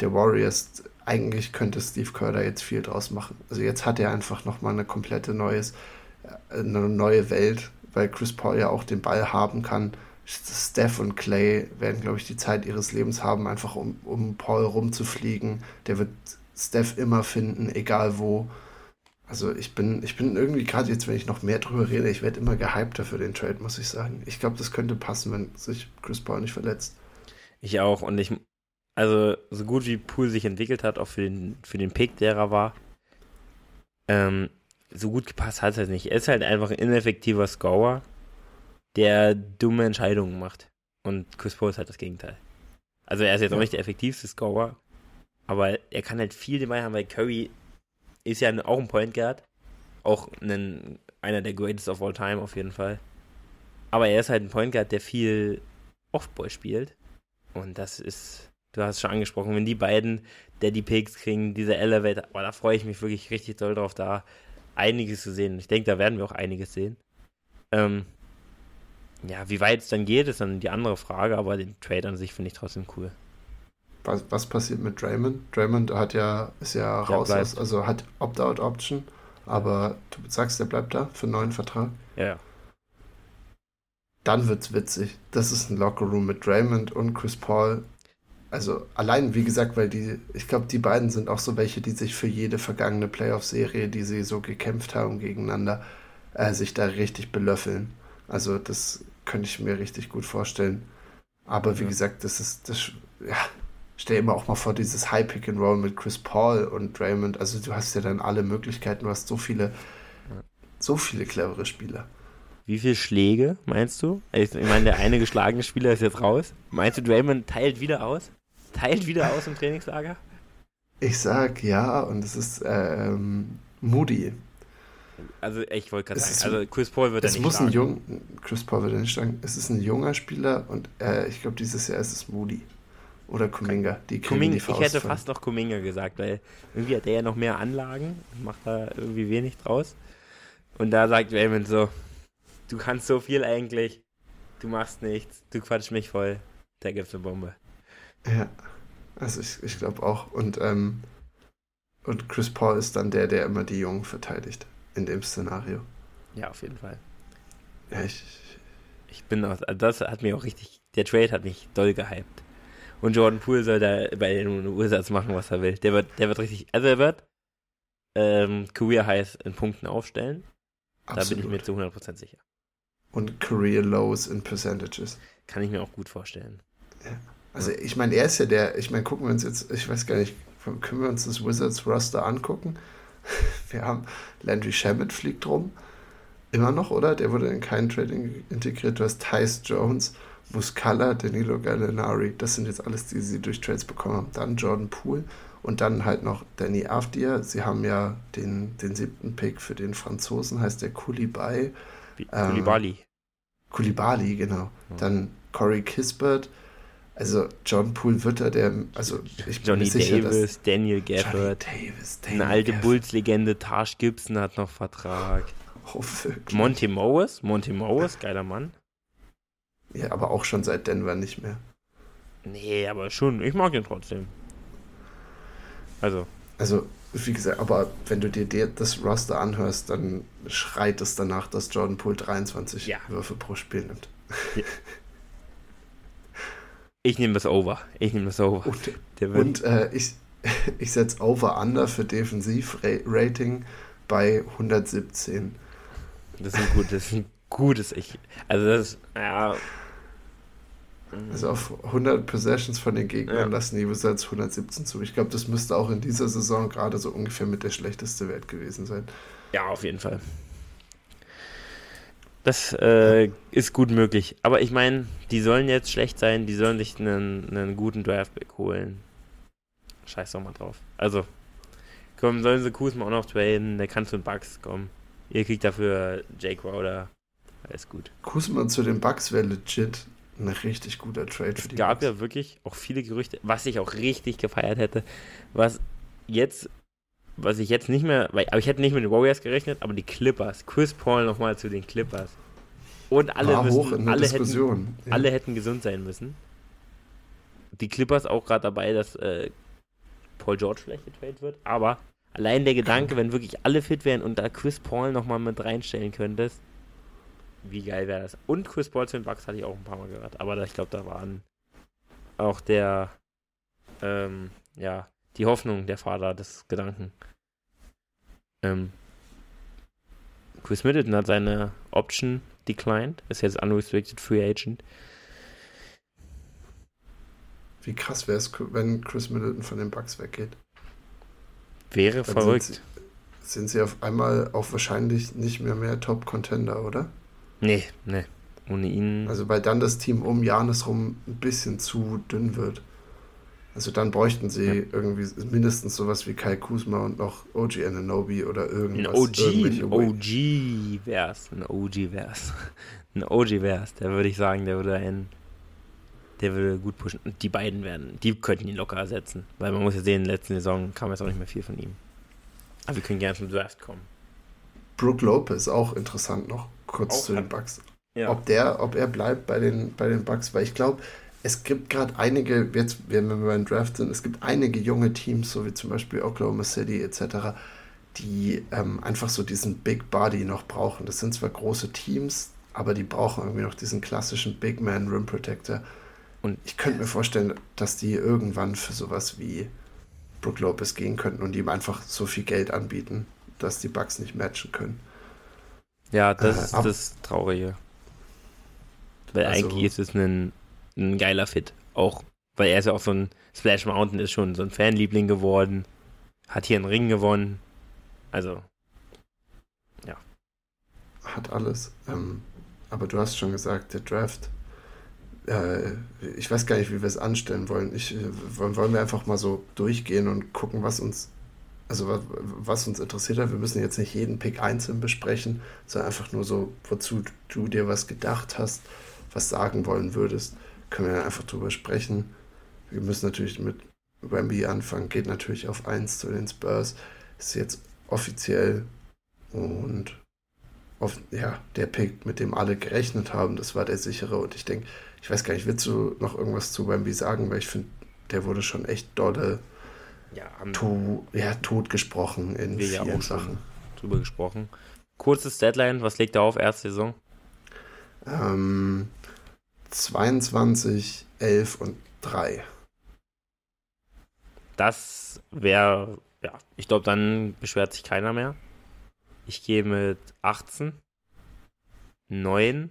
der Warriors, eigentlich könnte Steve Kerr da jetzt viel draus machen. Also jetzt hat er einfach nochmal eine komplette neues, äh, eine neue Welt, weil Chris Paul ja auch den Ball haben kann. Steph und Clay werden, glaube ich, die Zeit ihres Lebens haben, einfach um, um Paul rumzufliegen. Der wird Steph immer finden, egal wo. Also ich bin, ich bin irgendwie gerade jetzt, wenn ich noch mehr drüber rede, ich werde immer gehypter für den Trade, muss ich sagen. Ich glaube, das könnte passen, wenn sich Chris Paul nicht verletzt. Ich auch. Und ich, also so gut wie Pool sich entwickelt hat, auch für den, für den Pick, der er war, ähm, so gut gepasst hat es halt nicht. Er ist halt einfach ein ineffektiver Scorer, der dumme Entscheidungen macht. Und Chris Paul ist halt das Gegenteil. Also er ist jetzt auch Ja. nicht der effektivste Scorer, aber er kann halt viel dabei haben, weil Curry ist ja auch ein Point Guard, auch ein, einer der greatest of all time auf jeden Fall. Aber er ist halt ein Point Guard, der viel Offball spielt. Und das ist, du hast es schon angesprochen, wenn die beiden Daddy Pigs kriegen, diese Elevator, oh, da freue ich mich wirklich richtig doll drauf, da einiges zu sehen. Ich denke, da werden wir auch einiges sehen. Ähm, ja, wie weit es dann geht, ist dann die andere Frage, aber den Trade an sich finde ich trotzdem cool. Was, was passiert mit Draymond? Draymond hat ja, ist ja Der raus, aus, also hat Opt-out-Option, aber du sagst, der bleibt da für einen neuen Vertrag. Ja, ja. Dann wird's witzig. Das ist ein Lockerroom mit Draymond und Chris Paul. Also allein, wie gesagt, weil die, ich glaube, die beiden sind auch so welche, die sich für jede vergangene Playoff-Serie, die sie so gekämpft haben gegeneinander, äh, sich da richtig belöffeln. Also das könnte ich mir richtig gut vorstellen. Aber wie Ja. gesagt, das ist, das, ja, stell dir mal auch mal vor, dieses High Pick and Roll mit Chris Paul und Draymond. Also du hast ja dann alle Möglichkeiten, du hast so viele, Ja. so viele clevere Spieler. Wie viele Schläge meinst du? Ich meine, der eine geschlagene Spieler ist jetzt raus. Meinst du, Draymond teilt wieder aus? Teilt wieder aus im Trainingslager? Ich sag ja, und es ist ähm, Moody. Also, ich wollte gerade sagen, also Chris Paul wird Es er nicht muss ein schlagen. jung, Chris Paul wird er nicht sagen, es ist ein junger Spieler und äh, ich glaube, dieses Jahr ist es Moody. Oder Kuminga. Die Kuminga, die ich hätte voll. fast noch Kuminga gesagt, weil irgendwie hat der ja noch mehr Anlagen, macht da irgendwie wenig draus. Und da sagt Raymond so, du kannst so viel eigentlich, du machst nichts, du quatschst mich voll, da gibt's eine Bombe. Ja, also ich, ich glaube auch. Und, ähm, und Chris Paul ist dann der, der immer die Jungen verteidigt. In dem Szenario. Ja, auf jeden Fall. Ja, ich, Ich bin auch, also das hat mich auch richtig, der Trade hat mich doll gehypt. Und Jordan Poole soll da bei den Wizards machen, was er will. Der wird, der wird richtig, also er wird ähm, Career Highs in Punkten aufstellen. Da bin absolut. ich mir zu 100% sicher. Und Career Lows in Percentages. Kann ich mir auch gut vorstellen. Also ich meine, er ist ja der, ich meine, gucken wir uns jetzt, ich weiß gar nicht, können wir uns das Wizards Roster angucken? Wir haben Landry Shamet fliegt rum. Immer noch, oder? Der wurde in kein Trading integriert. Du hast Tyce Jones, Muscala, Danilo Gallinari. Das sind jetzt alles die, sie durch Trades bekommen haben. Dann Jordan Poole und dann halt noch Danny Avdia. Sie haben ja den, den siebten Pick für den Franzosen, heißt der Koulibaly. Wie Ähm, Koulibaly. Koulibaly, genau. Ja. Dann Corey Kispert. Also John Poole wird da der, also ich bin Johnny mir sicher, Davis, Daniel dass Johnny Gafford, eine Daniel alte. Bulls-Legende, Taj Gibson hat noch Vertrag. Oh, wirklich? Monty Morris, Monty Morris, geiler Mann. Ja, aber auch schon seit Denver nicht mehr. Nee, aber schon, ich mag ihn trotzdem. Also, Also, wie gesagt, aber wenn du dir das Roster anhörst, dann schreit es danach, dass Jordan Poole 23 Ja. Würfe pro Spiel nimmt. Ja. Ich nehme das Over. Ich nehme das Over. Und, und äh, ich, ich setze Over-Under für Defensiv-Rating bei 117. Das ist ein gutes, das ist ein gutes ich. Also das ist, ja. Also auf 100 Possessions von den Gegnern Ja. lassen die Wizards 117 zu. Ich glaube, das müsste auch in dieser Saison gerade so ungefähr mit der schlechteste Wert gewesen sein. Ja, auf jeden Fall. Das äh, ist gut möglich. Aber ich meine, die sollen jetzt schlecht sein, die sollen sich einen, einen guten Draftpick holen. Scheiß doch mal drauf. Also, komm, sollen sie Kuzma auch noch traden, der kann zu den Bucks kommen. Ihr kriegt dafür Jake Crowder. Alles gut. Kuzma zu den Bucks wäre legit ein richtig guter Trade für Es die gab Bucks. ja wirklich auch viele Gerüchte, was ich auch richtig gefeiert hätte, was jetzt, was ich jetzt nicht mehr, weil, aber ich hätte nicht mit den Warriors gerechnet, aber die Clippers, Chris Paul nochmal zu den Clippers. Und alle War hoch müssen, alle hätten, Diskussion. ja. alle hätten gesund sein müssen. Die Clippers auch gerade dabei, dass äh, Paul George vielleicht getradet wird, aber allein der Gedanke, wenn wirklich alle fit wären und da Chris Paul nochmal mit reinstellen könntest, wie geil wäre das? Und Chris Paul zu den Bucks hatte ich auch ein paar Mal gehört, aber da- ich glaube, da waren auch der, ähm, ja, die Hoffnung der Vater des Gedanken. Ähm, Chris Middleton hat seine Option declined, ist jetzt unrestricted free agent. Wie krass wäre es, wenn Chris Middleton von den Bucks weggeht. Wäre Dann verrückt. Sind sie, sind sie auf einmal auch wahrscheinlich nicht mehr mehr Top-Contender, oder? Nee, nee. Ohne ihn. Also weil dann das Team um Janis rum ein bisschen zu dünn wird. Also dann bräuchten sie Ja. irgendwie mindestens sowas wie Kai Kuzma und noch OG Ananobi oder ein irgendwas. OG, irgendwelche ein Wa- OG wär's. Ein OG wär's. Ein OG wär's. Da würde ich sagen, der würde einen. Der würde gut pushen. Und die beiden werden, die könnten ihn locker ersetzen. Weil man muss ja sehen, in der letzten Saison kam jetzt auch nicht mehr viel von ihm. Aber wir können gerne zum Draft kommen. Brook Lopez auch interessant noch kurz Auch zu den Bucks. Ja. Ob der, ob er bleibt bei den, bei den Bucks, weil ich glaube, es gibt gerade einige, jetzt, wenn wir beim Draft sind, es gibt einige junge Teams, so wie zum Beispiel Oklahoma City etc., die ähm, einfach so diesen Big Body noch brauchen. Das sind zwar große Teams, aber die brauchen irgendwie noch diesen klassischen Big Man Rim Protector. Und- ich könnte mir vorstellen, dass die irgendwann für sowas wie Brook Lopez gehen könnten und ihm einfach so viel Geld anbieten, dass die Bucks nicht matchen können. Ja, das Äh, ist das Traurige. Weil Also- eigentlich ist es ein, ein geiler Fit. Auch, weil er ist ja auch so ein Splash Mountain, ist schon so ein Fanliebling geworden. Hat hier einen Ring gewonnen. Also, hat alles. Ähm, aber du hast schon gesagt, der Draft. Äh, ich weiß gar nicht, wie wir es anstellen wollen. Ich, äh, wollen, wollen wir einfach mal so durchgehen und gucken, was uns, also was, was uns interessiert hat. Wir müssen jetzt nicht jeden Pick einzeln besprechen, sondern einfach nur so, wozu du dir was gedacht hast, was sagen wollen würdest. Können wir dann einfach drüber sprechen. Wir müssen natürlich mit Wemby anfangen. Geht natürlich auf 1 zu den Spurs. Ist jetzt offiziell und auf, ja, der Pick, mit dem alle gerechnet haben, das war der sichere. Und ich denke, ich weiß gar nicht, willst du noch irgendwas zu Wemby sagen? Weil ich finde, der wurde schon echt dolle ja, to, ja, totgesprochen in wir ja vielen schon Sachen. drüber gesprochen. Kurzes Deadline, was legt er auf? Erste Saison? Ähm, 22, 11 und 3. Das wäre, ja, ich glaube, dann beschwert sich keiner mehr. Ich gehe mit 18, 9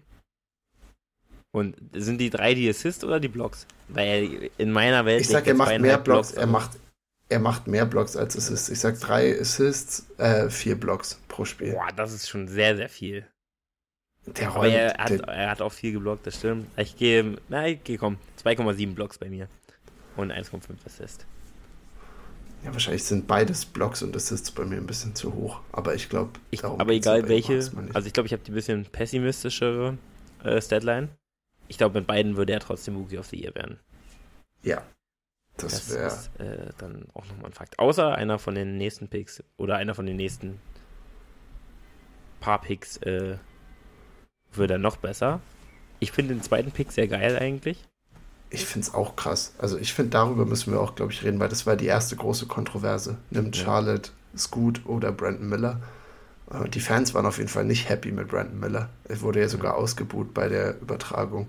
und sind die drei die Assist oder die Blocks? Weil in meiner Welt. Ich sag, er macht mehr zweieinhalb Blocks, er auf. macht, er macht mehr Blocks als Assists. Ich sag drei Assists, äh, vier Blocks pro Spiel. Boah, das ist schon sehr, sehr viel. Der räumt, er hat, er hat auch viel geblockt, das stimmt. Ich gehe, na, ich gehe, komm, 2,7 Blocks bei mir. Und 1,5 Assist. ja, wahrscheinlich sind beides Blocks und Assists bei mir ein bisschen zu hoch. Aber ich glaube, Ich, aber egal welche, also ich glaube, ich habe die bisschen pessimistischere äh, Statline. Ich glaube, mit beiden würde er trotzdem Rookie of the Year werden. ja, das, Das, wäre. ist äh, dann auch nochmal ein Fakt. Außer einer von den nächsten Picks oder einer von den nächsten paar Picks äh, wird er noch besser. Ich finde den zweiten Pick sehr geil eigentlich. Ich finde es auch krass. Also ich finde, darüber müssen wir auch, glaube ich, reden, weil das war die erste große Kontroverse. Nimmt Ja. Charlotte Scoot oder Brandon Miller? Äh, Die Fans waren auf jeden Fall nicht happy mit Brandon Miller. Er wurde ja sogar ausgebuht bei der Übertragung.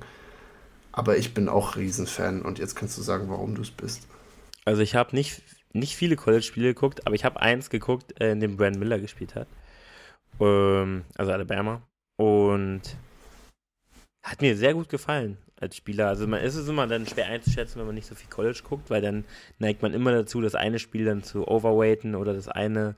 Aber ich bin auch Riesenfan und jetzt kannst du sagen, warum du es bist. Also ich habe nicht, nicht viele College-Spiele geguckt, aber ich habe eins geguckt, äh, in dem Brand Miller gespielt hat. Ähm, also Alabama. Und hat mir sehr gut gefallen als Spieler. Also man ist es immer dann schwer einzuschätzen, wenn man nicht so viel College guckt, weil dann neigt man immer dazu, das eine Spiel dann zu overweighten oder das eine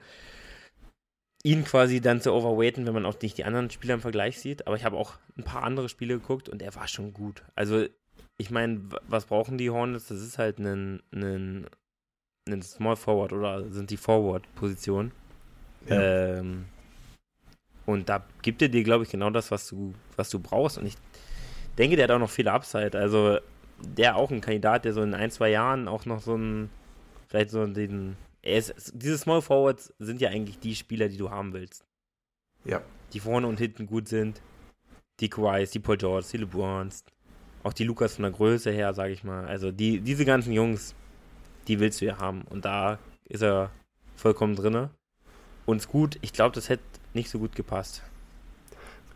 ihn quasi dann zu overweighten, wenn man auch nicht die anderen Spieler im Vergleich sieht. Aber ich habe auch ein paar andere Spiele geguckt und er war schon gut. Also ich meine, was brauchen die Hornets? Das ist halt ein, ein, ein Small Forward oder sind die Forward-Positionen. Ja. Ähm, und da gibt er dir, glaube ich, genau das, was du, was du brauchst. Und ich denke, der hat auch noch viele Upside. Also der auch ein Kandidat, der so in ein, zwei Jahren auch noch so ein, vielleicht so den, ist, diese Small Forwards sind ja eigentlich die Spieler, die du haben willst. Ja. Die vorne und hinten gut sind. Die Kawhis, die Paul George, die LeBrons, auch die Lukas von der Größe her, sage ich mal. Also die, diese ganzen Jungs, die willst du ja haben. Und da ist er vollkommen drinne. Und ist gut. Ich glaube, das hätte nicht so gut gepasst.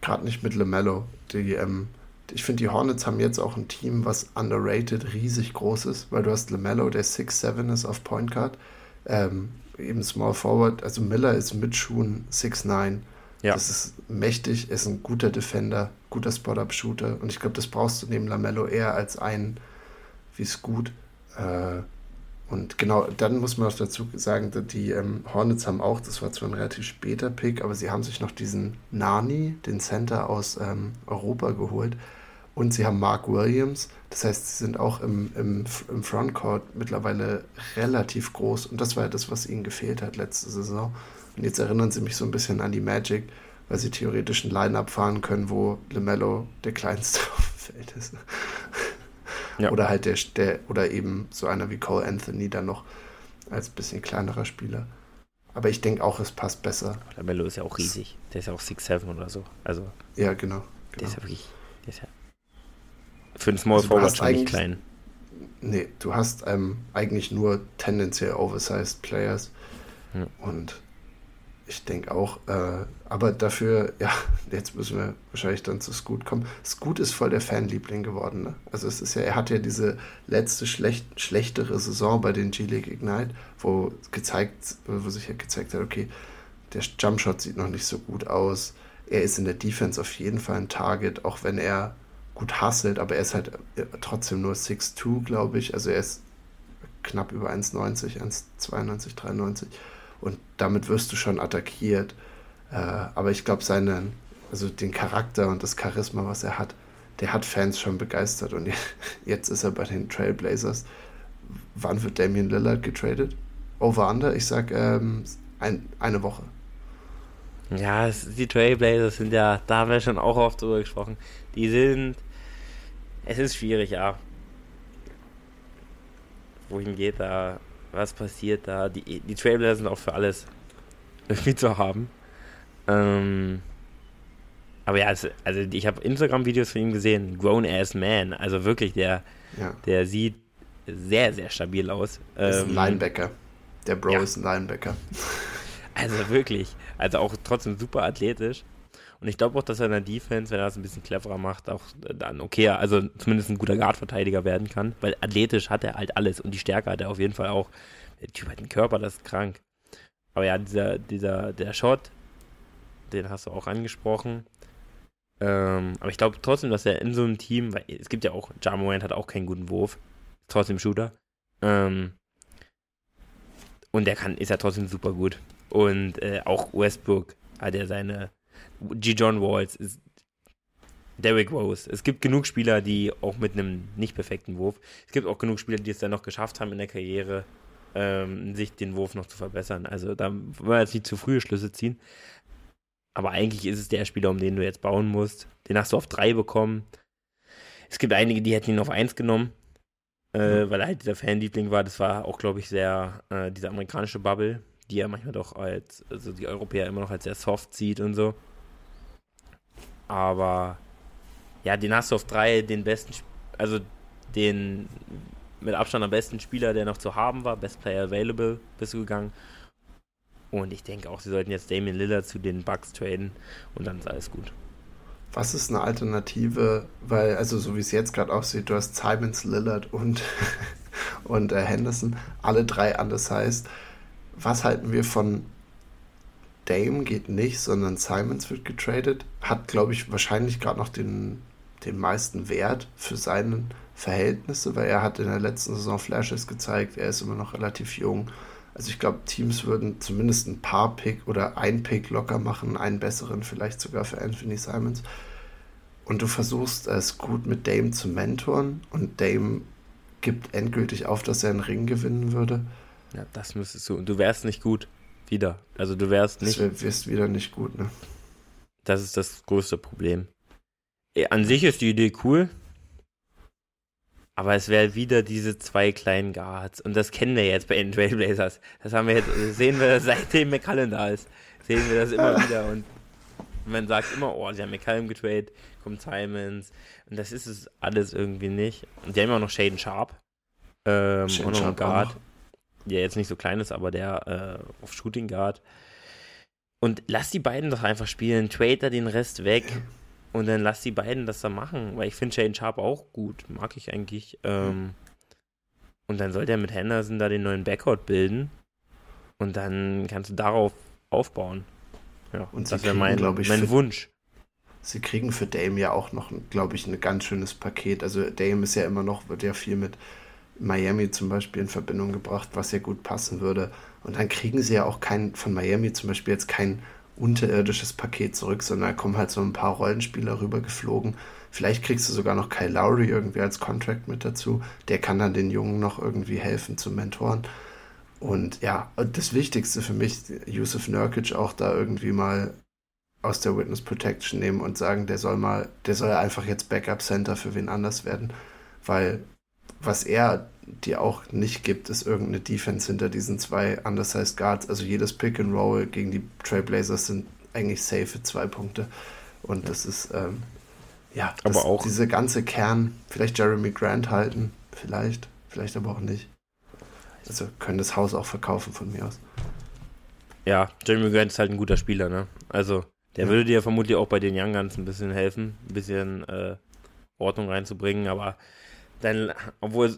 Gerade nicht mit LeMelo. Die, ähm, ich finde, die Hornets haben jetzt auch ein Team, was underrated riesig groß ist, weil du hast LeMelo, der 6'7 ist auf Point Guard. Ähm, eben Small Forward, also Miller ist mit Schuhen 6'9. Ja. Das ist mächtig, ist ein guter Defender, guter Spot-Up-Shooter. Und ich glaube, das brauchst du neben Lamello eher als einen, wie es gut. Äh, und genau, dann muss man auch dazu sagen, dass die ähm, Hornets haben auch, das war zwar ein relativ später Pick, aber sie haben sich noch diesen Nani, den Center aus ähm, Europa geholt. Und sie haben Mark Williams. Das heißt, sie sind auch im, im, im Frontcourt mittlerweile relativ groß. Und das war ja das, was ihnen gefehlt hat letzte Saison. Und jetzt erinnern sie mich so ein bisschen an die Magic, weil sie theoretisch ein Line-Up fahren können, wo LeMelo der kleinste auf dem Feld ist. Ja. Oder halt der, der, oder eben so einer wie Cole Anthony dann noch als bisschen kleinerer Spieler. Aber ich denke auch, es passt besser. Der Mello ist ja auch riesig. Der ist ja auch 6'7 oder so. Also, ja, genau, genau. Der ist ja wirklich. Der ist ja für einen Small also Forward schon nicht klein. Nee, du hast ähm, eigentlich nur tendenziell oversized Players. Hm. Und ich denke auch, äh, aber dafür, ja, jetzt müssen wir wahrscheinlich dann zu Scoot kommen. Scoot ist voll der Fanliebling geworden. Ne? Also es ist ja, er hat ja diese letzte schlecht, schlechtere Saison bei den G-League Ignite, wo gezeigt, wo sich ja gezeigt hat, okay, der Jumpshot sieht noch nicht so gut aus. Er ist in der Defense auf jeden Fall ein Target, auch wenn er gut hustelt, aber er ist halt äh, trotzdem nur 6'2, glaube ich. Also er ist knapp über 1,90, 1,92, 93 und damit wirst du schon attackiert. Äh, aber ich glaube, seinen, also den Charakter und das Charisma, was er hat, der hat Fans schon begeistert. Und jetzt ist er bei den Trailblazers. Wann wird Damian Lillard getradet? Over under? Ich sag ähm, ein, eine Woche. Ja, die Trailblazers sind ja, da haben wir schon auch oft drüber gesprochen. Die sind, es ist schwierig, ja. Wohin geht da? was passiert da. Die, die Trailblazer sind auch für alles irgendwie zu haben. Ähm, aber ja, also, also ich habe Instagram-Videos von ihm gesehen, Grown Ass Man. Also wirklich, der, ja. der sieht sehr, sehr stabil aus. Ist ein ähm, Linebacker. Der Bro ja. ist ein Linebacker. Also wirklich. Also auch trotzdem super athletisch. Und ich glaube auch, dass er in der Defense, wenn er das ein bisschen cleverer macht, auch dann okay, also zumindest ein guter Guard-Verteidiger werden kann. Weil athletisch hat er halt alles und die Stärke hat er auf jeden Fall auch. Der Typ hat einen Körper, das ist krank. Aber ja, dieser, dieser, der Shot, den hast du auch angesprochen. Ähm, aber ich glaube trotzdem, dass er in so einem Team, weil es gibt ja auch, Jamorant hat auch keinen guten Wurf, trotzdem Shooter. Ähm, und der kann, ist ja trotzdem super gut. Und äh, auch Westbrook hat ja seine G. John Walls, ist Derrick Rose. Es gibt genug Spieler, die auch mit einem nicht perfekten Wurf, es gibt auch genug Spieler, die es dann noch geschafft haben in der Karriere, ähm, sich den Wurf noch zu verbessern. Also da wollen wir jetzt nicht zu frühe Schlüsse ziehen. Aber eigentlich ist es der Spieler, um den du jetzt bauen musst. Den hast du auf drei bekommen. Es gibt einige, die hätten ihn auf eins genommen, äh, mhm. weil er halt dieser Fanliebling war. Das war auch, glaube ich, sehr äh, diese amerikanische Bubble, die er manchmal doch als, also die Europäer immer noch als sehr soft sieht und so. Aber ja, den hast du auf drei, den besten, also den mit Abstand am besten Spieler, der noch zu haben war, Best Player Available, bist du gegangen. Und ich denke auch, sie sollten jetzt Damien Lillard zu den Bucks traden und dann ist alles gut. Was ist eine Alternative? Weil, also so wie es jetzt gerade aussieht, du hast Simons, Lillard und, und äh, Henderson, alle drei undersized. Was halten wir von Dame geht nicht, sondern Simons wird getradet. Hat, glaube ich, wahrscheinlich gerade noch den, den meisten Wert für seine Verhältnisse, weil er hat in der letzten Saison Flashes gezeigt. Er ist immer noch relativ jung. Also ich glaube, Teams würden zumindest ein paar Pick oder ein Pick locker machen, einen besseren vielleicht sogar für Anthony Simons. Und du versuchst es gut mit Dame zu mentoren und Dame gibt endgültig auf, dass er einen Ring gewinnen würde. Ja, das müsstest du. Und du wärst nicht gut. Wieder. Also du wärst nicht. Du wirst wieder nicht gut, ne? Das ist das größte Problem. An sich ist die Idee cool. Aber es wäre wieder diese zwei kleinen Guards. Und das kennen wir jetzt bei den Trailblazers. Das haben wir jetzt, sehen wir, seitdem McCallum da ist. Sehen wir das immer wieder. Und man sagt immer, oh, sie haben McCallum getradet, kommt Simons. Und das ist es alles irgendwie nicht. Und die haben auch noch Shaden Sharp. Ähm, Shaden und noch einen Guard. Noch der jetzt nicht so klein ist, aber der äh, auf Shooting Guard. Und lass die beiden doch einfach spielen, trade da den Rest weg und dann lass die beiden das da machen, weil ich finde Shane Sharp auch gut, mag ich eigentlich. Ähm, und dann soll der mit Henderson da den neuen Backcourt bilden und dann kannst du darauf aufbauen. Ja, und das wäre mein, ich, mein Wunsch. Sie kriegen für Dame ja auch noch, glaube ich, ein ganz schönes Paket. Also Dame ist ja immer noch, wird ja viel mit Miami zum Beispiel in Verbindung gebracht, was ja gut passen würde. Und dann kriegen sie ja auch kein, von Miami zum Beispiel jetzt kein unterirdisches Paket zurück, sondern da kommen halt so ein paar Rollenspieler rübergeflogen. Vielleicht kriegst du sogar noch Kyle Lowry irgendwie als Contract mit dazu. Der kann dann den Jungen noch irgendwie helfen zu mentoren. Und ja, das Wichtigste für mich, Yusuf Nurkic auch da irgendwie mal aus der Witness Protection nehmen und sagen, der soll mal, der soll einfach jetzt Backup Center für wen anders werden, weil was er dir auch nicht gibt, ist irgendeine Defense hinter diesen zwei undersized Guards. Also jedes Pick and Roll gegen die Trailblazers sind eigentlich safe zwei Punkte. Und ja. das ist, ähm, ja, aber auch diese ganze Kern, vielleicht Jeremy Grant halten, vielleicht, vielleicht aber auch nicht. Also können das Haus auch verkaufen von mir aus. Ja, Jeremy Grant ist halt ein guter Spieler, ne? Also, der ja. würde dir vermutlich auch bei den Young Guns ein bisschen helfen, ein bisschen äh, Ordnung reinzubringen, aber dann, obwohl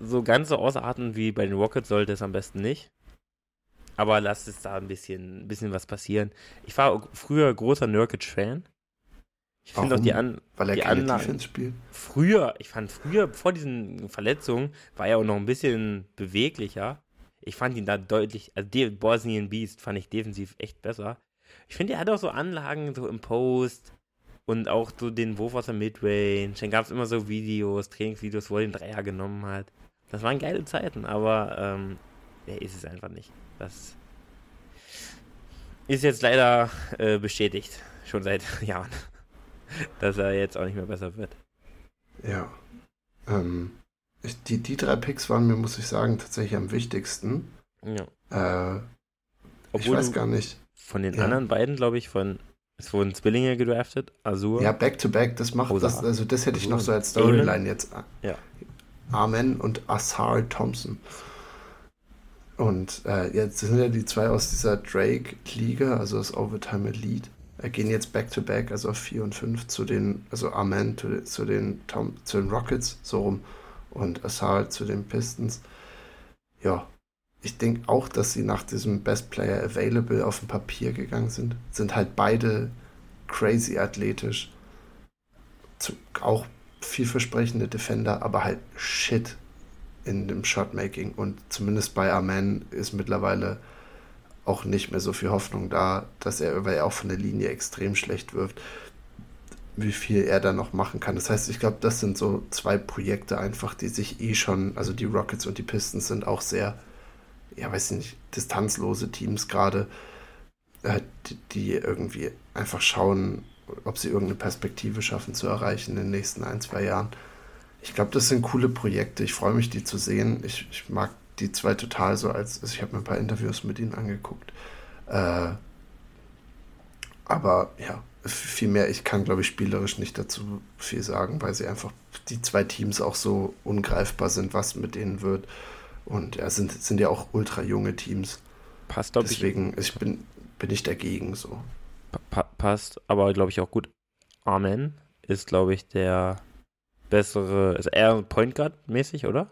so ganz so ausarten wie bei den Rockets sollte es am besten nicht. Aber lasst es da ein bisschen, ein bisschen was passieren. Ich war früher großer Nurkic-Fan. Ich finde auch die An Weil er die keine Anlagen, Defense spielt? Früher, ich fand früher, vor diesen Verletzungen, war er auch noch ein bisschen beweglicher. Ich fand ihn da deutlich, also Bosnian Beast fand ich defensiv echt besser. Ich finde, er hat auch so Anlagen, so im Post, und auch so den Wurf aus der Midrange. Dann gab es immer so Videos, Trainingsvideos, wo er den Dreier genommen hat. Das waren geile Zeiten, aber ähm, er ist es einfach nicht. Das ist jetzt leider äh, bestätigt, schon seit Jahren, dass er jetzt auch nicht mehr besser wird. Ja. Ähm, die, die drei Picks waren mir, muss ich sagen, tatsächlich am wichtigsten. Ja. Äh, ich weiß gar nicht. Von den ja. anderen beiden, glaube ich, von es wurden Zwillinge gedraftet, Azur. Ja, Back-to-Back, -back, das macht das, also das hätte ich noch so als Storyline jetzt. Ja. Amen und Asar Thompson. Und äh, jetzt sind ja die zwei aus dieser Drake-Liga, also das Overtime Elite, äh, gehen jetzt Back-to-Back, -back, also auf 4 und 5 zu den, also Amen zu, zu, den, Tom, zu den Rockets, so rum, und Asar zu den Pistons. Ja, ich denke auch, dass sie nach diesem Best Player Available auf dem Papier gegangen sind. Sind halt beide crazy athletisch. Zu, auch vielversprechende Defender, aber halt shit in dem Shotmaking. Und zumindest bei Amen ist mittlerweile auch nicht mehr so viel Hoffnung da, dass er, weil er auch von der Linie extrem schlecht wirft, wie viel er da noch machen kann. Das heißt, ich glaube, das sind so zwei Projekte einfach, die sich eh schon, also die Rockets und die Pistons sind auch sehr ja, weiß ich nicht, distanzlose Teams gerade, äh, die, die, irgendwie einfach schauen, ob sie irgendeine Perspektive schaffen zu erreichen in den nächsten ein, zwei Jahren. Ich glaube, das sind coole Projekte. Ich freue mich, die zu sehen. Ich, ich mag die zwei total so als, also ich habe mir ein paar Interviews mit ihnen angeguckt. Äh, aber ja, viel mehr, ich kann, glaube ich, spielerisch nicht dazu viel sagen, weil sie einfach die zwei Teams auch so ungreifbar sind, was mit denen wird. Und ja, sind, sind ja auch ultra junge Teams. Passt, glaube ich. Deswegen ich bin, bin ich dagegen so. Pa passt, aber glaube ich auch gut Amen ist, glaube ich, der bessere, ist eher Point Guard mäßig, oder?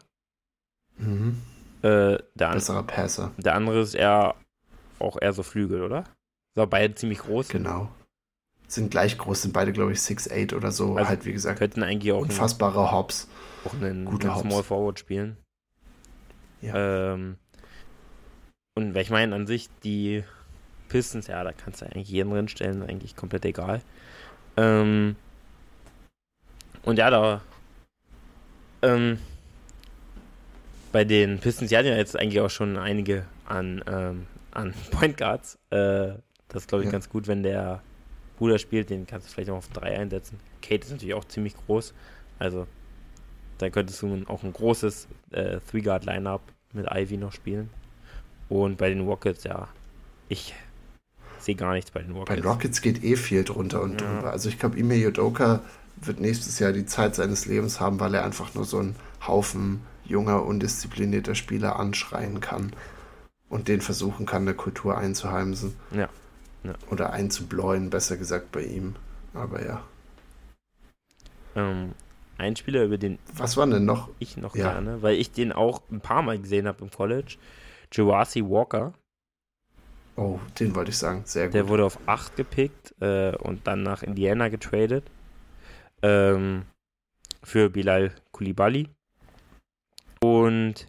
Mhm. Äh, der, an, Besserer Passer. der andere ist eher auch eher so Flügel, oder? So, beide ziemlich groß. Genau. Sind gleich groß, sind beide, glaube ich, 6'8 oder so. Also halt, wie gesagt, Könnten eigentlich auch, einen, unfassbare Hops. auch einen, Guter einen Hops. Small Forward spielen. Ähm, und weil ich meine, an sich, die Pistons, ja, da kannst du eigentlich jeden drin stellen, eigentlich komplett egal. Ähm, und ja, da ähm, bei den Pistons, die hatten ja jetzt eigentlich auch schon einige an, ähm, an Point Guards. Äh, das ist, glaube ich, Ja. ganz gut, wenn der Bruder spielt, den kannst du vielleicht auch auf drei einsetzen. Kate ist natürlich auch ziemlich groß, also da könntest du auch ein großes äh, Three-Guard-Line-Up mit Ivy noch spielen. Und bei den Rockets, ja, ich sehe gar nichts bei den Bei Rockets. den Rockets geht eh viel drunter und Ja. drüber. Also ich glaube, Ime Yodoka wird nächstes Jahr die Zeit seines Lebens haben, weil er einfach nur so einen Haufen junger, undisziplinierter Spieler anschreien kann und den versuchen kann, eine Kultur einzuheimsen. Ja. Ja. Oder einzubläuen, besser gesagt bei ihm. Aber ja. Ähm, ein Spieler, über den Was war denn noch? ich noch Ja. gerne, weil ich den auch ein paar Mal gesehen habe im College, Jawasi Walker. Oh, den wollte ich sagen. Sehr gut. Der wurde auf 8 gepickt äh, und dann nach Indiana getradet. Ähm, für Bilal Koulibaly. Und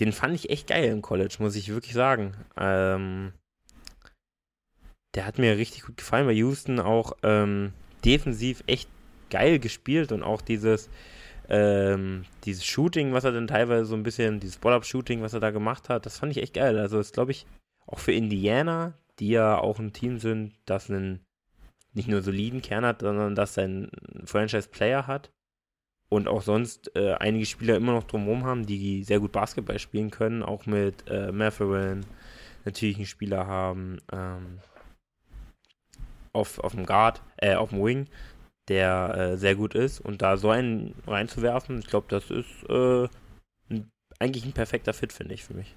den fand ich echt geil im College, muss ich wirklich sagen. Ähm, der hat mir richtig gut gefallen bei Houston, auch ähm, defensiv echt geil gespielt und auch dieses, ähm, dieses Shooting, was er dann teilweise so ein bisschen, dieses Ball-Up-Shooting, was er da gemacht hat, das fand ich echt geil. Also ist, glaube ich, auch für Indiana, die ja auch ein Team sind, das einen nicht nur soliden Kern hat, sondern das sein Franchise-Player hat und auch sonst äh, einige Spieler immer noch drumherum haben, die sehr gut Basketball spielen können, auch mit äh, Matherin natürlich einen Spieler haben ähm, auf, auf dem Guard, äh, auf dem Wing, der äh, sehr gut ist und da so einen reinzuwerfen, ich glaube, das ist äh, eigentlich ein perfekter Fit, finde ich, für mich.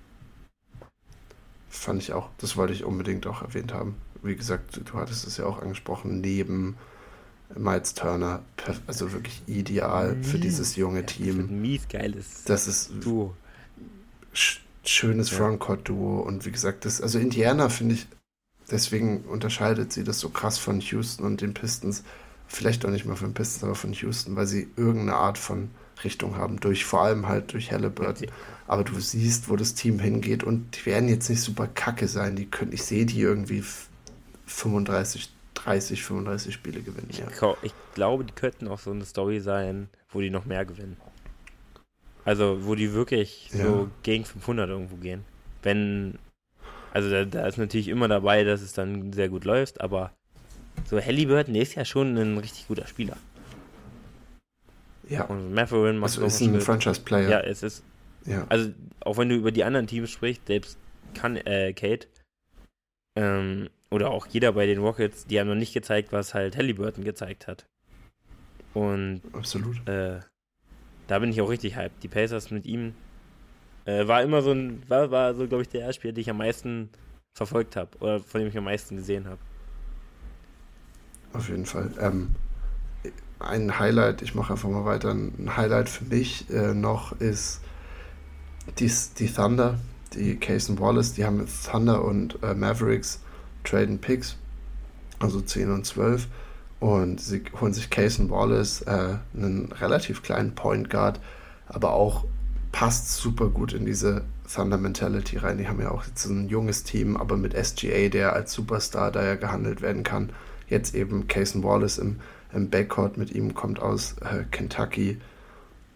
Fand ich auch. Das wollte ich unbedingt auch erwähnt haben. Wie gesagt, du hattest es ja auch angesprochen, neben Miles Turner, also wirklich ideal für Mhm. dieses junge Team. Ein mies geiles Das ist Duo. sch schönes Ja. Frontcourt-Duo und wie gesagt, das, also Indiana finde ich, deswegen unterscheidet sie das so krass von Houston und den Pistons. Vielleicht auch nicht mal von Pistons, aber von Houston, weil sie irgendeine Art von Richtung haben, durch vor allem halt durch Halliburton. Aber du siehst, wo das Team hingeht und die werden jetzt nicht super kacke sein. Die können, ich sehe die irgendwie f- 35, 30, 35 Spiele gewinnen. Ja. Ich, ich glaube, die könnten auch so eine Story sein, wo die noch mehr gewinnen. Also, wo die wirklich Ja. so gegen 500 irgendwo gehen. Wenn, also da, da ist natürlich immer dabei, dass es dann sehr gut läuft, aber so Halliburton ist ja schon ein richtig guter Spieler. Ja. Und Matherin macht Also ist ein Schritt. Franchise-Player. Ja, es ist, ja. also auch wenn du über die anderen Teams sprichst, selbst kann äh, Kate ähm, oder auch jeder bei den Rockets, die haben noch nicht gezeigt, was halt Halliburton gezeigt hat. Und absolut. äh, da bin ich auch richtig hyped. Die Pacers mit ihm äh, war immer so ein, war, war so, glaube ich, der Spieler, den ich am meisten verfolgt habe oder von dem ich am meisten gesehen habe. Auf jeden Fall. Ähm, ein Highlight, ich mache einfach mal weiter. Ein Highlight für mich äh, noch ist die, die Thunder, die Case und Wallace, die haben Thunder und äh, Mavericks traden Picks, also 10 und 12. Und sie holen sich Case und Wallace, äh, einen relativ kleinen Point Guard, aber auch passt super gut in diese Thunder Mentality rein. Die haben ja auch jetzt ein junges Team, aber mit SGA, der als Superstar da ja gehandelt werden kann. Jetzt eben Cason Wallace im, im Backcourt mit ihm, kommt aus äh, Kentucky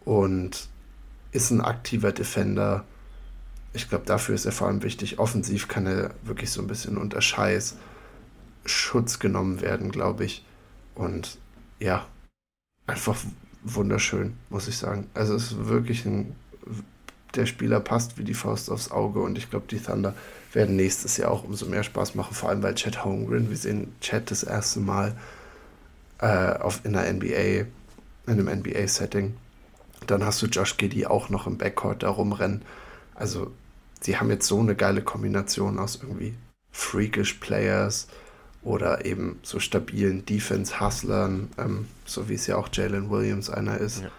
und ist ein aktiver Defender. Ich glaube, dafür ist er vor allem wichtig. Offensiv kann er wirklich so ein bisschen unter Scheiß Schutz genommen werden, glaube ich. Und ja, einfach wunderschön, muss ich sagen. Also es ist wirklich ein, der Spieler passt wie die Faust aufs Auge und ich glaube, die Thunder werden nächstes Jahr auch umso mehr Spaß machen, vor allem weil Chad Holmgren, wir sehen Chad das erste Mal äh, auf, in der NBA, in einem NBA-Setting. Dann hast du Josh Giddy auch noch im Backcourt da rumrennen. Also, sie haben jetzt so eine geile Kombination aus irgendwie freakish Players oder eben so stabilen Defense-Hustlern, ähm, so wie es ja auch Jalen Williams einer ist, ja.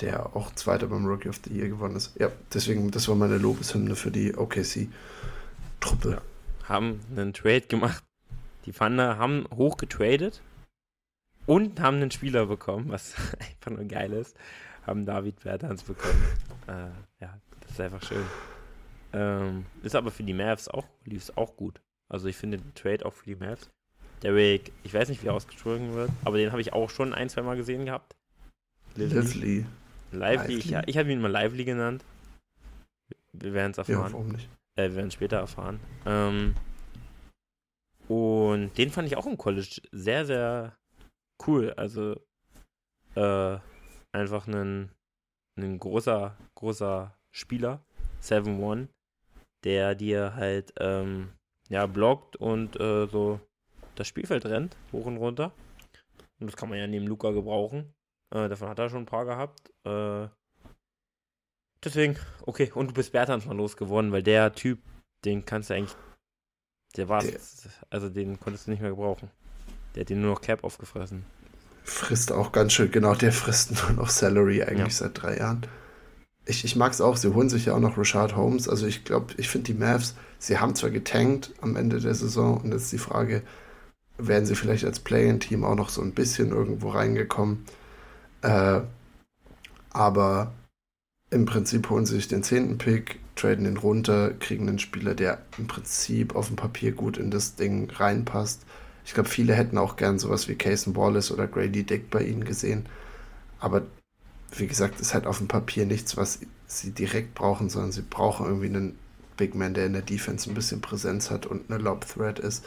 der auch Zweiter beim Rookie of the Year gewonnen ist. Ja, deswegen, das war meine Lobeshymne für die OKC-Truppe. Ja. Haben einen Trade gemacht. Die Thunder haben hoch getradet und haben einen Spieler bekommen, was einfach nur geil ist. Haben David Bertans bekommen. äh, ja, das ist einfach schön. Ähm, ist aber für die Mavs auch, lief es auch gut. Also ich finde den Trade auch für die Mavs. Derrick, ich weiß nicht, wie er ausgesprochen wird, aber den habe ich auch schon ein, zwei Mal gesehen gehabt. Lively. Lively, ich, ja, ich habe ihn mal Lively genannt. Wir werden es erfahren. Ja, warum nicht? Äh, wir werden es später erfahren. Ähm, und den fand ich auch im College sehr, sehr cool. Also äh, einfach ein, ein großer, großer Spieler, 7-1, der dir halt ähm, ja, blockt und äh, so das Spielfeld rennt, hoch und runter. Und das kann man ja neben Luca gebrauchen. Äh, davon hat er schon ein paar gehabt. Äh, deswegen, okay, und du bist Bertans mal losgeworden, weil der Typ, den kannst du eigentlich. Der war also den konntest du nicht mehr gebrauchen. Der hat den nur noch Cap aufgefressen. Frisst auch ganz schön, genau, der frisst nur noch Salary eigentlich ja. seit drei Jahren ich, ich mag es auch, sie holen sich ja auch noch Rashad Holmes. Also ich glaube, ich finde die Mavs, sie haben zwar getankt am Ende der Saison und jetzt die Frage, wären sie vielleicht als Play-in-Team auch noch so ein bisschen irgendwo reingekommen. Äh, aber im Prinzip holen sie sich den zehnten Pick, traden den runter, kriegen einen Spieler, der im Prinzip auf dem Papier gut in das Ding reinpasst. Ich glaube, viele hätten auch gern sowas wie Cason Wallace oder Grady Dick bei ihnen gesehen. Aber wie gesagt, ist halt auf dem Papier nichts, was sie direkt brauchen, sondern sie brauchen irgendwie einen Big Man, der in der Defense ein bisschen Präsenz hat und eine Lob-Threat ist.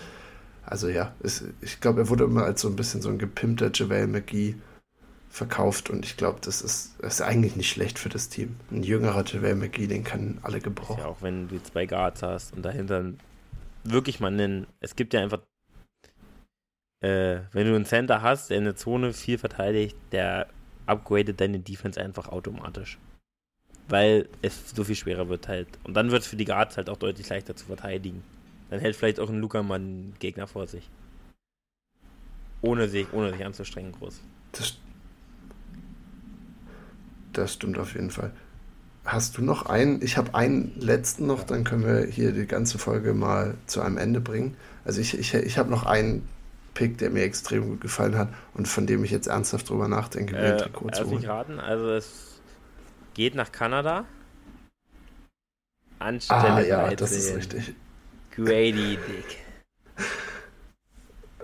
Also ja, ist, ich glaube, er wurde immer als so ein bisschen so ein gepimpter JaVale McGee verkauft und ich glaube, das ist, ist eigentlich nicht schlecht für das Team. Ein jüngerer JaVale McGee, den können alle gebrauchen. Ja, auch wenn du zwei Guards hast und dahinter wirklich mal einen, es gibt ja einfach, äh, wenn du einen Center hast, der in der Zone viel verteidigt, der upgradet deine Defense einfach automatisch. Weil es so viel schwerer wird halt. Und dann wird es für die Guards halt auch deutlich leichter zu verteidigen. Dann hält vielleicht auch ein Luca mal einen Gegner vor sich. Ohne sich, ohne sich anzustrengen groß. Das, das stimmt auf jeden Fall. Hast du noch einen? Ich habe einen letzten noch, dann können wir hier die ganze Folge mal zu einem Ende bringen. Also ich, ich, ich habe noch einen Pick, der mir extrem gut gefallen hat und von dem ich jetzt ernsthaft drüber nachdenke, mir äh, ein Trikot zu holen. raten, also es geht nach Kanada. Anstelle ah, ja, das ist richtig. Grady Dick.